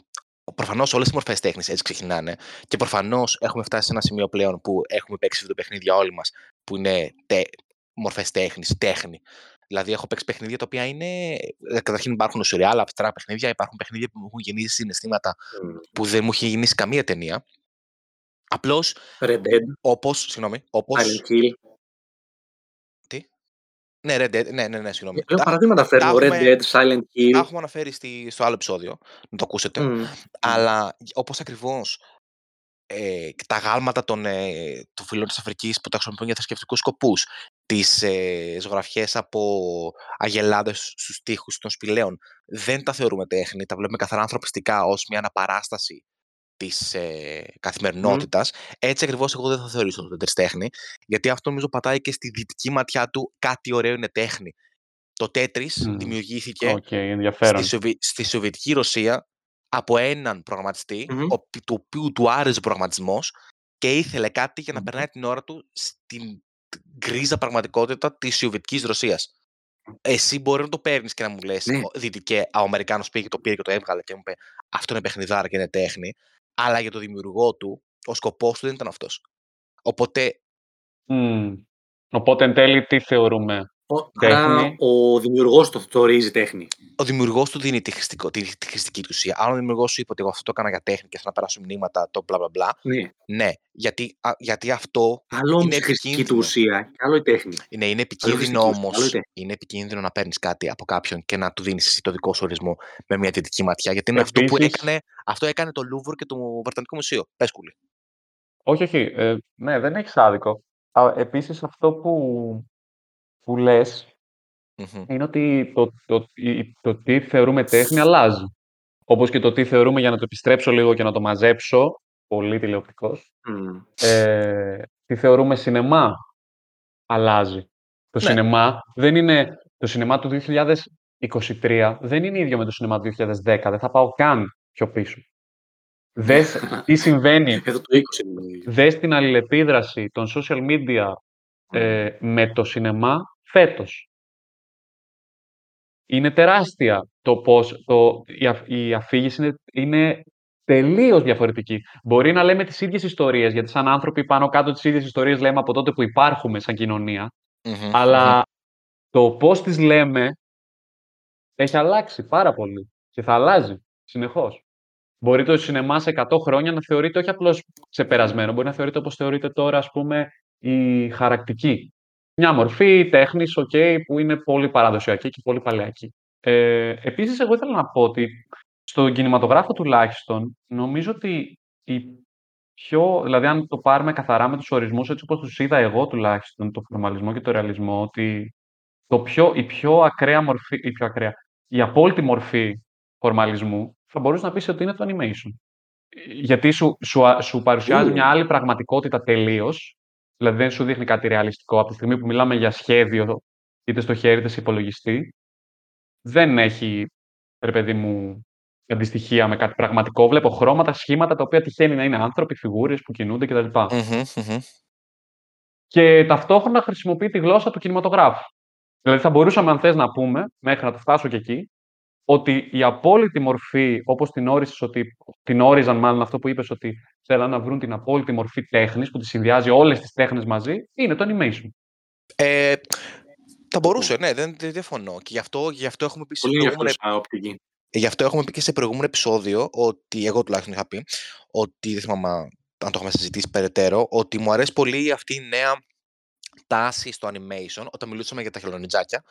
προφανώς όλες οι μορφές τέχνης έτσι ξεκινάνε. Και προφανώς έχουμε φτάσει σε ένα σημείο πλέον που έχουμε παίξει βιντεοπαιχνίδια όλοι μας, που είναι τε, μορφές τέχνης, τέχνη. Δηλαδή, έχω παίξει παιχνίδια τα οποία είναι. ε, Καταρχήν υπάρχουν σουρεάλ, απτρά παιχνίδια, υπάρχουν παιχνίδια που μου έχουν γεννήσει συναισθήματα Μμ. που δεν μου έχει γεννήσει καμία ταινία. Απλώς, Red Dead, όπως. Συγγνώμη, όπως. Silent Hill. Ναι, Red Dead, ναι, ναι, ναι, συγγνώμη. Λέω Τα, παραδείγματα φέρνω. τα Red έχουμε- Dead, Silent τα Hill. έχουμε αναφέρει στη, στο άλλο επεισόδιο, να το ακούσετε. Μμ. Αλλά όπως ακριβώς ε, τα γάλματα των, ε, των φυλών της Αφρικής που τα χρησιμοποιούν για θρησκευτικούς σκοπούς, τις ε, ζωγραφιές από αγελάδες στους τοίχους των σπηλαίων, δεν τα θεωρούμε τέχνη, τα βλέπουμε καθαρά ανθρωπιστικά ως μια αναπαράσταση της ε, καθημερινότητας. Έτσι ακριβώς εγώ δεν θα θεωρήσω το Tetris τέχνη, γιατί αυτό νομίζω πατάει και στη δυτική ματιά του κάτι ωραίο είναι τέχνη. Το Tetris Μμ. δημιουργήθηκε Οκ, ενδιαφέρον. στη, Σοβι... στη Σοβιετική Ρωσία από έναν προγραμματιστή, Μμμ. ο... πι- του οποίου του άρεσε ο προγραμματισμός και ήθελε κάτι για να Μμμ. περνάει την ώρα του στην γκρίζα πραγματικότητα της Σοβιετικής Ρωσίας. Εσύ μπορεί να το παίρνεις και να μου λες: Ναι. Δυτικέ, ο Αμερικάνος πήγε, το πήρε και το έβγαλε και μου είπε: Αυτό είναι παιχνιδάρα και είναι τέχνη. Αλλά για το δημιουργό του, ο σκοπός του δεν ήταν αυτός. Οπότε, Μμ. Οπότε εν τέλει τι θεωρούμε; Ο- Άρα Τέχνη. ο δημιουργός το θεωρίζει τέχνη. ο δημιουργός του δίνει τη, χρηστικο, τη, τη χρηστική του ουσία. Αν ο δημιουργός σου είπε ότι εγώ αυτό το έκανα για τέχνη και θέλω να περάσω μηνύματα, το μπλα μπλα μπλα, Ναι. ναι, γιατί, α, γιατί αυτό Άλλο όμως είναι η χρηστική του επικίνδυνο. ουσία και άλλο η τέχνη. Ναι, είναι χρηστική επικίνδυνο ουσία, όμω. άλλο η τέχνη. Είναι επικίνδυνο να παίρνεις κάτι από κάποιον και να του δίνεις εσύ το δικό σου ορισμό με μια δυτική ματιά. Γιατί είναι αυτό που Επίσης- έκανε, αυτό έκανε το Λούβρ και το Βρετανικό Μουσείο. Πες κουλή. Όχι, όχι. Ε, ναι, δεν έχεις άδικο. Α, επίσης αυτό που, που λες Μμμ. είναι ότι το, το, η- το τι θεωρούμε τέχνη αλλάζει. Όπως και το τι θεωρούμε για να το επιστρέψω λίγο και να το μαζέψω, πολύ τηλεοπτικός, Μμ. ε, τι θεωρούμε σινεμά αλλάζει. Το Ναι. σινεμά δεν είναι... Το σινεμά του 2023 δεν είναι ίδιο με το σινεμά του 2010. Δεν θα πάω καν πιο πίσω. Δες τι συμβαίνει Εδώ το 20 είναι. δες την αλληλεπίδραση των social media ε, με το σινεμά φέτος. Είναι τεράστια το πώς το, η, αφ- η αφήγηση είναι, είναι τελείως διαφορετική. Μπορεί να λέμε τις ίδιες ιστορίες, γιατί σαν άνθρωποι πάνω κάτω τις ίδιες ιστορίες λέμε από τότε που υπάρχουμε σαν κοινωνία, Μμμ. αλλά το πώς τις λέμε έχει αλλάξει πάρα πολύ και θα αλλάζει συνεχώς. Μπορεί το σινεμά σε 100 χρόνια να θεωρείται όχι απλώς ξεπερασμένο, μπορεί να θεωρείται όπως θεωρείται τώρα, ας πούμε, η χαρακτική. Μια μορφή τέχνης, οκ, που είναι πολύ παραδοσιακή και πολύ παλαιακή. Ε, επίσης, εγώ ήθελα να πω ότι στον κινηματογράφο τουλάχιστον, νομίζω ότι η πιο, δηλαδή αν το πάρουμε καθαρά με τους ορισμούς, έτσι όπως τους είδα εγώ τουλάχιστον, το φορμαλισμό και το ρεαλισμό, ότι το πιο, η πιο ακραία μορφή, η πιο ακραία, η απόλυτη μορφή φορμαλισμού, θα μπορούσε να πεις ότι είναι το animation. Ε, Γιατί σου, σου, α- σου παρουσιάζει Ου. μια άλλη πραγματικότητα τελείως. Δηλαδή δεν σου δείχνει κάτι ρεαλιστικό. Από τη στιγμή που μιλάμε για σχέδιο, είτε στο χέρι είτε σε υπολογιστή, δεν έχει, ρε παιδί μου, αντιστοιχεία με κάτι πραγματικό. Βλέπω χρώματα, σχήματα τα οποία τυχαίνει να είναι άνθρωποι, φιγούρες που κινούνται κτλ. Μμμ, μμμ. Και ταυτόχρονα χρησιμοποιεί τη γλώσσα του κινηματογράφου. Δηλαδή θα μπορούσαμε, αν θες να πούμε, μέχρι να το φτάσω και εκεί, ότι η απόλυτη μορφή, όπως την όρισες, ότι την όριζαν μάλλον αυτό που είπες, ότι θέλαν να βρουν την απόλυτη μορφή τέχνης, που τη συνδυάζει όλες τις τέχνες μαζί, είναι το animation. Ε, θα μπορούσε, ναι, δεν, δεν διαφωνώ. Και γι' αυτό, γι' αυτό έχουμε πει σε Πολύ προηγούμενο ενδιαφέρουσα οπτική. Ε, Γι' αυτό έχουμε πει και σε προηγούμενο επεισόδιο, ότι εγώ τουλάχιστον είχα πει, ότι δεν θυμάμαι αν το έχουμε συζητήσει περαιτέρω, ότι μου αρέσει πολύ αυτή η νέα τάση στο animation, όταν μιλούσαμε για τα χελονιτζάκια,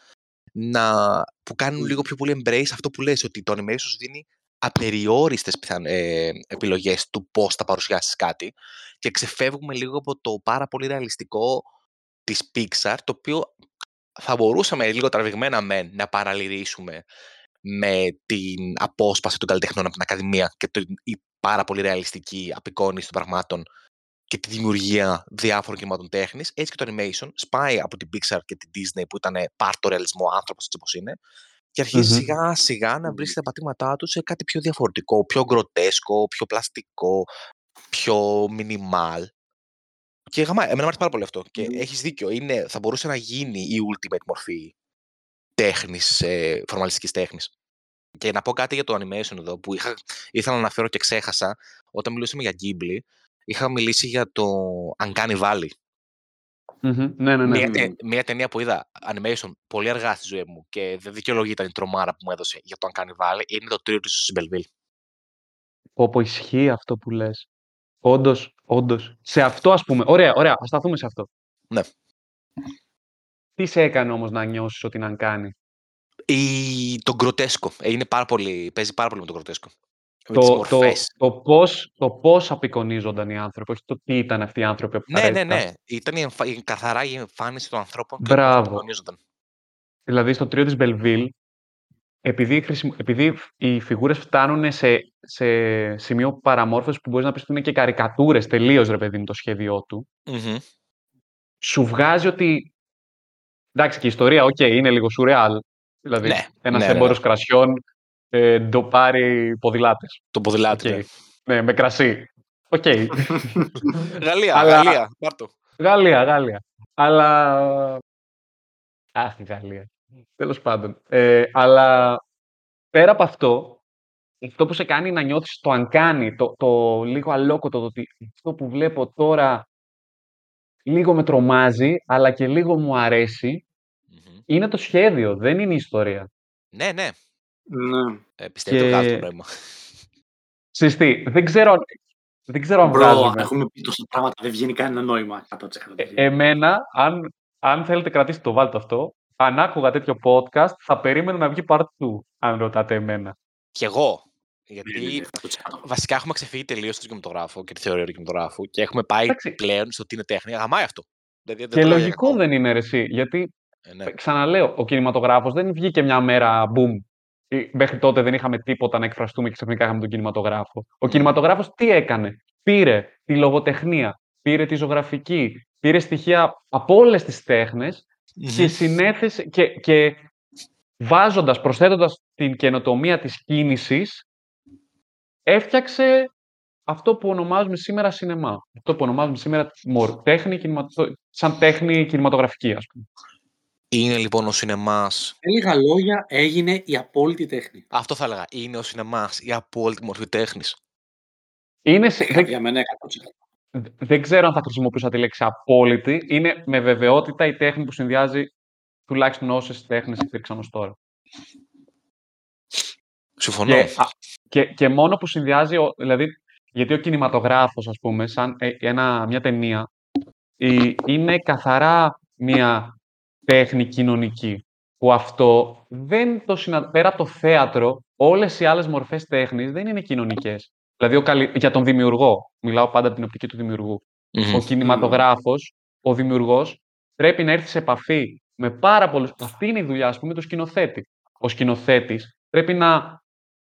να, που κάνουν λίγο πιο πολύ embrace αυτό που λες, ότι το animation σου δίνει απεριόριστες πιθαν, ε, επιλογές του πώς θα παρουσιάσεις κάτι και ξεφεύγουμε λίγο από το πάρα πολύ ρεαλιστικό της Pixar, το οποίο θα μπορούσαμε λίγο τραβηγμένα μεν να παραλυρίσουμε με την απόσπαση των καλλιτεχνών από την Ακαδημία και την η πάρα πολύ ρεαλιστική απεικόνηση των πραγμάτων και τη δημιουργία διάφορων κινημάτων τέχνης, έτσι και το animation σπάει από την Pixar και την Disney που ήταν πάρτο ρεαλισμό άνθρωπος έτσι όπως είναι και αρχίζει Μμμ. σιγά σιγά να βρίσκει τα πατήματά του σε κάτι πιο διαφορετικό, πιο γκροτέσκο, πιο πλαστικό. πιο minimal. Και γαμά, εμένα μου άρεσε πάρα πολύ αυτό. Και Μμμ. έχεις δίκιο, είναι, θα μπορούσε να γίνει η ultimate μορφή τέχνης, ε, φορμαλιστικής τέχνης. Και να πω κάτι για το animation εδώ, που είχα, ήθελα να αναφέρω και ξέχασα, όταν μιλούσαμε για Ghibli, είχα μιλήσει για το Uncanny Valley. Μμμ. Ναι, ναι, ναι. Μια, Μμμ. τε- μια ταινία που είδα animation πολύ αργά στη ζωή μου και δεν δικαιολογείται η τρομάρα που μου έδωσε για το Uncanny Valley, είναι το Τρίο της Μπελβίλ. Πω, πω, ισχύει αυτό που λες. Όντως, όντως. Σε αυτό, ας πούμε. Ωραία, ωραία. Ας σταθούμε σε αυτό. Ναι. Τι σε έκανε όμως να νιώσεις ότι να κάνει. Η... Το γκροτέσκο. Ε, Είναι πάρα πολύ, παίζει πάρα πολύ με το γκροτέσκο. Με τις Το, το, μορφές. το, πώς, το πώς απεικονίζονταν οι άνθρωποι, όχι το τι ήταν αυτοί οι άνθρωποι Ναι, ναι, απαραίτητα. ναι. Ήταν η εμφα... η- καθαρά η εμφάνιση των ανθρώπων και πώς Μπράβο. απεικονίζονταν. Δηλαδή στο τρίο της Μπελβίλ, επειδή, χρησιμο- επειδή οι φιγούρες φτάνουν σε, σε σημείο παραμόρφωσης που μπορείς να πεις ότι είναι και καρικατούρες τελείως, ρε παιδί μου, το σχέδιό του, Μμμ. σου βγάζει ότι. Εντάξει, και η ιστορία, οκ, είναι λίγο σουρεάλ. Δηλαδή, Ναι, ένας ναι, ναι, έμπορος ναι. κρασιών ε, ντοπάρει ποδηλάτες. Το ποδηλάτι. ναι. Ναι, με κρασί. Οκ. Γαλλία, Αλλά- Γαλλία. Πάρτο. Γαλλία, Γαλλία. Αλλά. Αχ, η Γαλλία. Τέλος πάντων. Ε, αλλά πέρα από αυτό, αυτό που σε κάνει να νιώθεις το αγκάνι, το, το λίγο αλόκοτο, το ότι αυτό που βλέπω τώρα λίγο με τρομάζει, αλλά και λίγο μου αρέσει, Μμμ. είναι το σχέδιο, δεν είναι η ιστορία. Ναι, ναι. Ναι. Ε, πιστεύω το Και- βγάζει το νόημα. Συστή, δεν ξέρω, αν- δεν ξέρω αν Μπρο, βγάζουμε. έχουμε πει τόσα πράγματα, δεν βγαίνει κανένα νόημα. 100%. Ε, εμένα, αν, αν θέλετε κρατήσετε το βάλτε αυτό, αν άκουγα τέτοιο podcast, θα περίμενα να βγει part 2, αν ρωτάτε εμένα. Κι εγώ. Ναι, Γιατί βασικά έχουμε ξεφύγει τελείως στον κινηματογράφο και τη θεωρία του κινηματογράφου και έχουμε πάει Εντάξει. πλέον στο τι είναι τέχνη. Γαμάει αυτό. Δηλαδή, δεν Και το λέω για λογικό κακό. δεν είναι ρε εσύ, γιατί Ε, ναι. ξαναλέω, ο κινηματογράφος δεν βγήκε μια μέρα boom. Ή Μέχρι τότε δεν είχαμε τίποτα να εκφραστούμε και ξαφνικά είχαμε τον κινηματογράφο. Ο κινηματογράφος τι έκανε; Πήρε τη λογοτεχνία, πήρε τη ζωγραφική, πήρε στοιχεία από όλες τις τέχνες και Μμμ. συνέθεσε και, και βάζοντας, προσθέτοντας την καινοτομία της κίνησης, έφτιαξε αυτό που ονομάζουμε σήμερα σινεμά. Αυτό που ονομάζουμε σήμερα μορ, τέχνη, κινηματο... σαν τέχνη κινηματογραφική, ας πούμε. Είναι λοιπόν ο σινεμάς, Με λίγα λόγια, έγινε η απόλυτη τέχνη. αυτό θα έλεγα, είναι ο σινεμάς η απόλυτη μορφή τέχνης. Είναι, σε- δεν, Για μένα 100%. δεν ξέρω αν θα χρησιμοποιούσα τη λέξη απόλυτη. Είναι με βεβαιότητα η τέχνη που συνδυάζει τουλάχιστον όσες τέχνες υπήρξαν ως τώρα. Συμφωνώ. Και, α, και, και μόνο που συνδυάζει, ο- δηλαδή, γιατί ο κινηματογράφος, ας πούμε, σαν ε, ένα, μια ταινία, η- είναι καθαρά μια τέχνη κοινωνική. Που αυτό δεν το συνα... πέρα από το θέατρο, όλες οι άλλες μορφές τέχνης δεν είναι κοινωνικές. Δηλαδή, ο καλυ- για τον δημιουργό, μιλάω πάντα από την οπτική του δημιουργού. Μμμ. Ο κινηματογράφος, ο δημιουργός, πρέπει να έρθει σε επαφή με πάρα πολλούς... Αυτή είναι η δουλειά, ας πούμε, του σκηνοθέτη. Ο σκηνοθέτης πρέπει να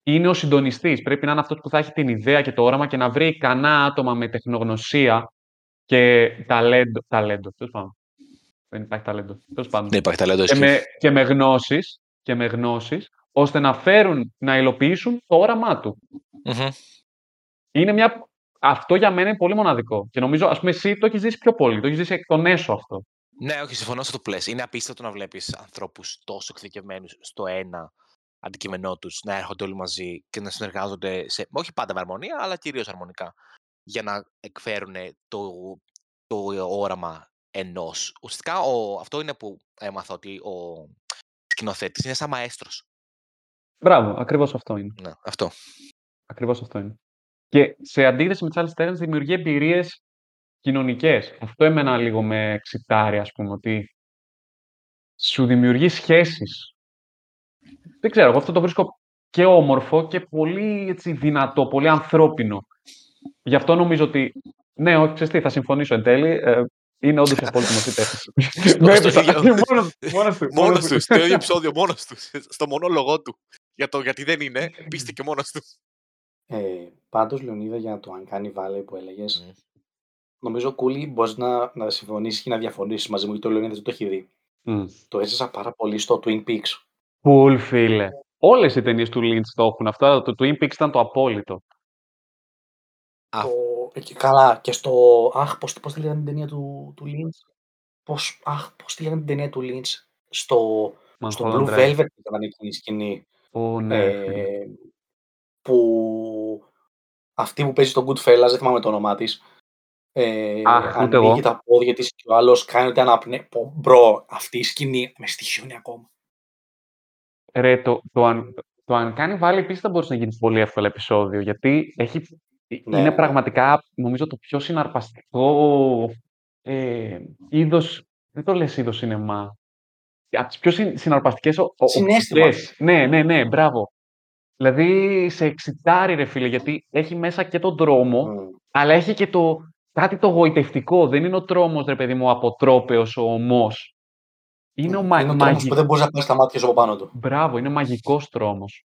είναι ο συντονιστής, πρέπει να είναι αυτός που θα έχει την ιδέα και το όραμα και να βρει ικανά άτομα με τεχνογνωσία και ταλέντο. Ταλέντο, τέλος πάντων. Δεν υπάρχει ταλέντο. Τέλος πάντων. Δεν υπάρχει ταλέντο και, ισχύει. με, και με γνώσεις, και με γνώσεις, ώστε να φέρουν, να υλοποιήσουν το όραμά του. Μμμ. Είναι μια... Αυτό για μένα είναι πολύ μοναδικό. Και νομίζω, ας πούμε, εσύ το έχεις ζήσει πιο πολύ. Το έχεις ζήσει εκ των έσω αυτό. Ναι, όχι, συμφωνώ στο το πλαίσιο. Είναι απίστευτο να βλέπεις ανθρώπους τόσο εξειδικευμένους στο ένα αντικείμενό τους, να έρχονται όλοι μαζί και να συνεργάζονται σε, όχι πάντα με αρμονία, αλλά κυρίως αρμονικά, για να εκφέρουν το, το όραμα ενός. Ουσιαστικά ο, αυτό είναι που έμαθα ότι ο σκηνοθέτης είναι σαν μαέστρος. Μπράβο, ακριβώς αυτό είναι. Ναι, αυτό. Ακριβώς αυτό είναι. Και σε αντίθεση με τι άλλε τέχνε, δημιουργεί εμπειρίες κοινωνικές. Αυτό εμένα λίγο με εξητάρει, ας πούμε, ότι σου δημιουργεί σχέσεις. Δεν ξέρω, εγώ αυτό το βρίσκω και όμορφο και πολύ έτσι, δυνατό, πολύ ανθρώπινο. Γι' αυτό νομίζω ότι. Ναι, όχι, ξέρεις τι, θα συμφωνήσω εν τέλει. Ε, είναι όντως η απόλυτη μορφή τέχνη. Στο- στο ίδιο- Μόνος του. μόνος του, Μόνος μόνος του, στο ίδιο επεισόδιο, μόνος τους. Στο μονόλογο του. Για το γιατί δεν είναι, πίστηκε μόνος του. Ε, πάντως, Λεωνίδα, για το Uncanny Valley που έλεγες, Μμ. νομίζω, Κούλη, μπορείς να, να συμφωνήσεις και να διαφωνήσεις μαζί μου, γιατί ο Λεωνίδας δεν το έχει δει. Μμ. Το έζησα πάρα πολύ στο Twin Peaks. Cool, φίλε. Όλες οι ταινίες του Lynch το έχουν αυτό. αλλά Το Twin Peaks ήταν το απόλυτο. Α. Το, εκεί καλά και στο... Αχ, πώς, πώς τη λέγανε την ταινία του, του Lynch; Πώς, αχ, πώς τη λέγανε την ταινία του Lynch. Στο, στο Mulholland Blue Drive. Velvet ήταν εκείνη η σκηνή. Ω, ναι, φίλε. Ε, που αυτή που παίζει τον Goodfellas, δεν θυμάμαι το όνομά της, ε, Αχ, ούτε εγώ. ανοίγει τα πόδια της και ο άλλος κάνει ότι αναπνέει. Πω, Μπρο, αυτή η σκηνή με στοιχιώνει ακόμα. Ρε, το, το, αν, το Uncanny Valley επίσης θα μπορούσε να γίνει πολύ εύκολο επεισόδιο, γιατί έχει, Ναι, είναι ναι. πραγματικά, νομίζω, το πιο συναρπαστικό ε, είδος, δεν το λες είδος σινεμά, από τις πιο συν, συναρπαστικές ο, ο, Συναίσθημα. οπτικές. Ναι, ναι, ναι, μπράβο. Δηλαδή, σε εξητάρει, ρε φίλε, γιατί έχει μέσα και τον τρόμο, Μμ. αλλά έχει και το κάτι το γοητευτικό. Δεν είναι ο τρόμος, ρε παιδί μου, αποτρόπαιος, ο ομός. Είναι ο μα, Είναι ο τρόμος μαγι- που δεν μπορείς να πάρεις τα μάτια σου από πάνω του. Μπράβο, είναι μαγικός τρόμος.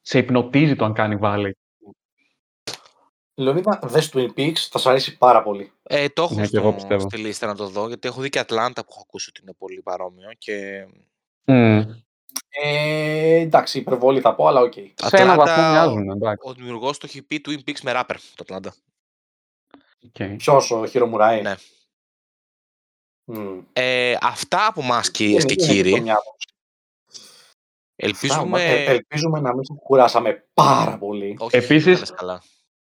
Σε υπνοτίζει το αν κάνει βάλει. Λεωνίδα, δες Twin Peaks, θα σου αρέσει πάρα πολύ. Ε, το έχω Ναι, και εγώ στο, πιστεύω. στη λίστα να το δω, γιατί έχω δει και Ατλάντα που έχω ακούσει ότι είναι πολύ παρόμοιο και Ε, εντάξει, υπερβολή θα πω, αλλά οκ. Σε ένα βαθμό Ατλάντα, μοιάζουν, εντάξει. ο δημιουργός το έχει πει Twin Peaks με rapper, το Ατλάντα. Οκ. Ποιος, ο Χίρο Μουράι. Ναι. Μμ. Ε, αυτά από εμάς, κυρίες και Είναι- είναι κύριοι. μια άποψη. Ελπίζουμε... Αυτά, ε, ελπίζουμε να μην σας κουράσαμε πάρα πολύ. Όχι,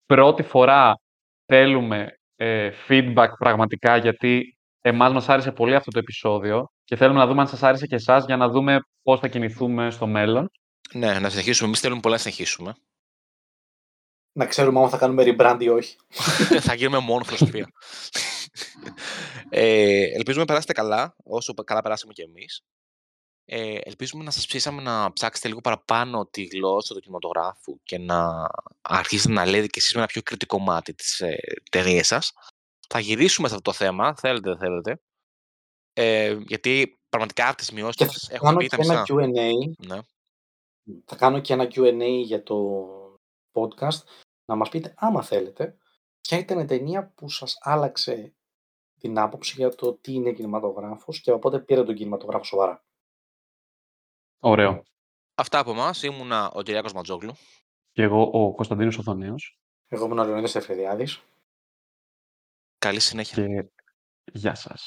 Επίσης- τα λες καλά. Πρώτη φορά θέλουμε ε, feedback πραγματικά, γιατί εμάς μας άρεσε πολύ αυτό το επεισόδιο και θέλουμε να δούμε αν σας άρεσε και εσάς για να δούμε πώς θα κινηθούμε στο μέλλον. Ναι, να συνεχίσουμε. Εμείς θέλουμε πολλά να συνεχίσουμε. Να ξέρουμε αν θα κάνουμε rebrand ή όχι. θα γίνουμε μόνο φιλοσοφία. ε, ελπίζουμε να περάσετε καλά, όσο καλά περάσαμε και εμείς. Ε, ελπίζουμε να σας ψήσαμε να ψάξετε λίγο παραπάνω τη γλώσσα του κινηματογράφου και να αρχίσετε να λέτε και εσείς με ένα πιο κριτικό μάτι τις ε, ταινίες σας. Θα γυρίσουμε σε αυτό το θέμα, θέλετε δεν θέλετε. Ε, γιατί πραγματικά από τις μειώσεις Και μας θα έχουμε κάνω πει και τα ένα μισά. Q&A. Ναι. Θα κάνω και ένα Q&A για το podcast. Να μας πείτε, άμα θέλετε, ποια ήταν η ταινία που σας άλλαξε την άποψη για το τι είναι κινηματογράφος και από πότε πήρε τον κινηματογράφο σοβαρά. Ωραίο. Αυτά από εμάς. Ήμουνα ο Κυριάκος Ματζόγλου. Και εγώ ο Κωνσταντίνος Οθονέος Εγώ ήμουν ο Λεωνίδας Εφεδιάδης. Καλή συνέχεια. και γεια σας.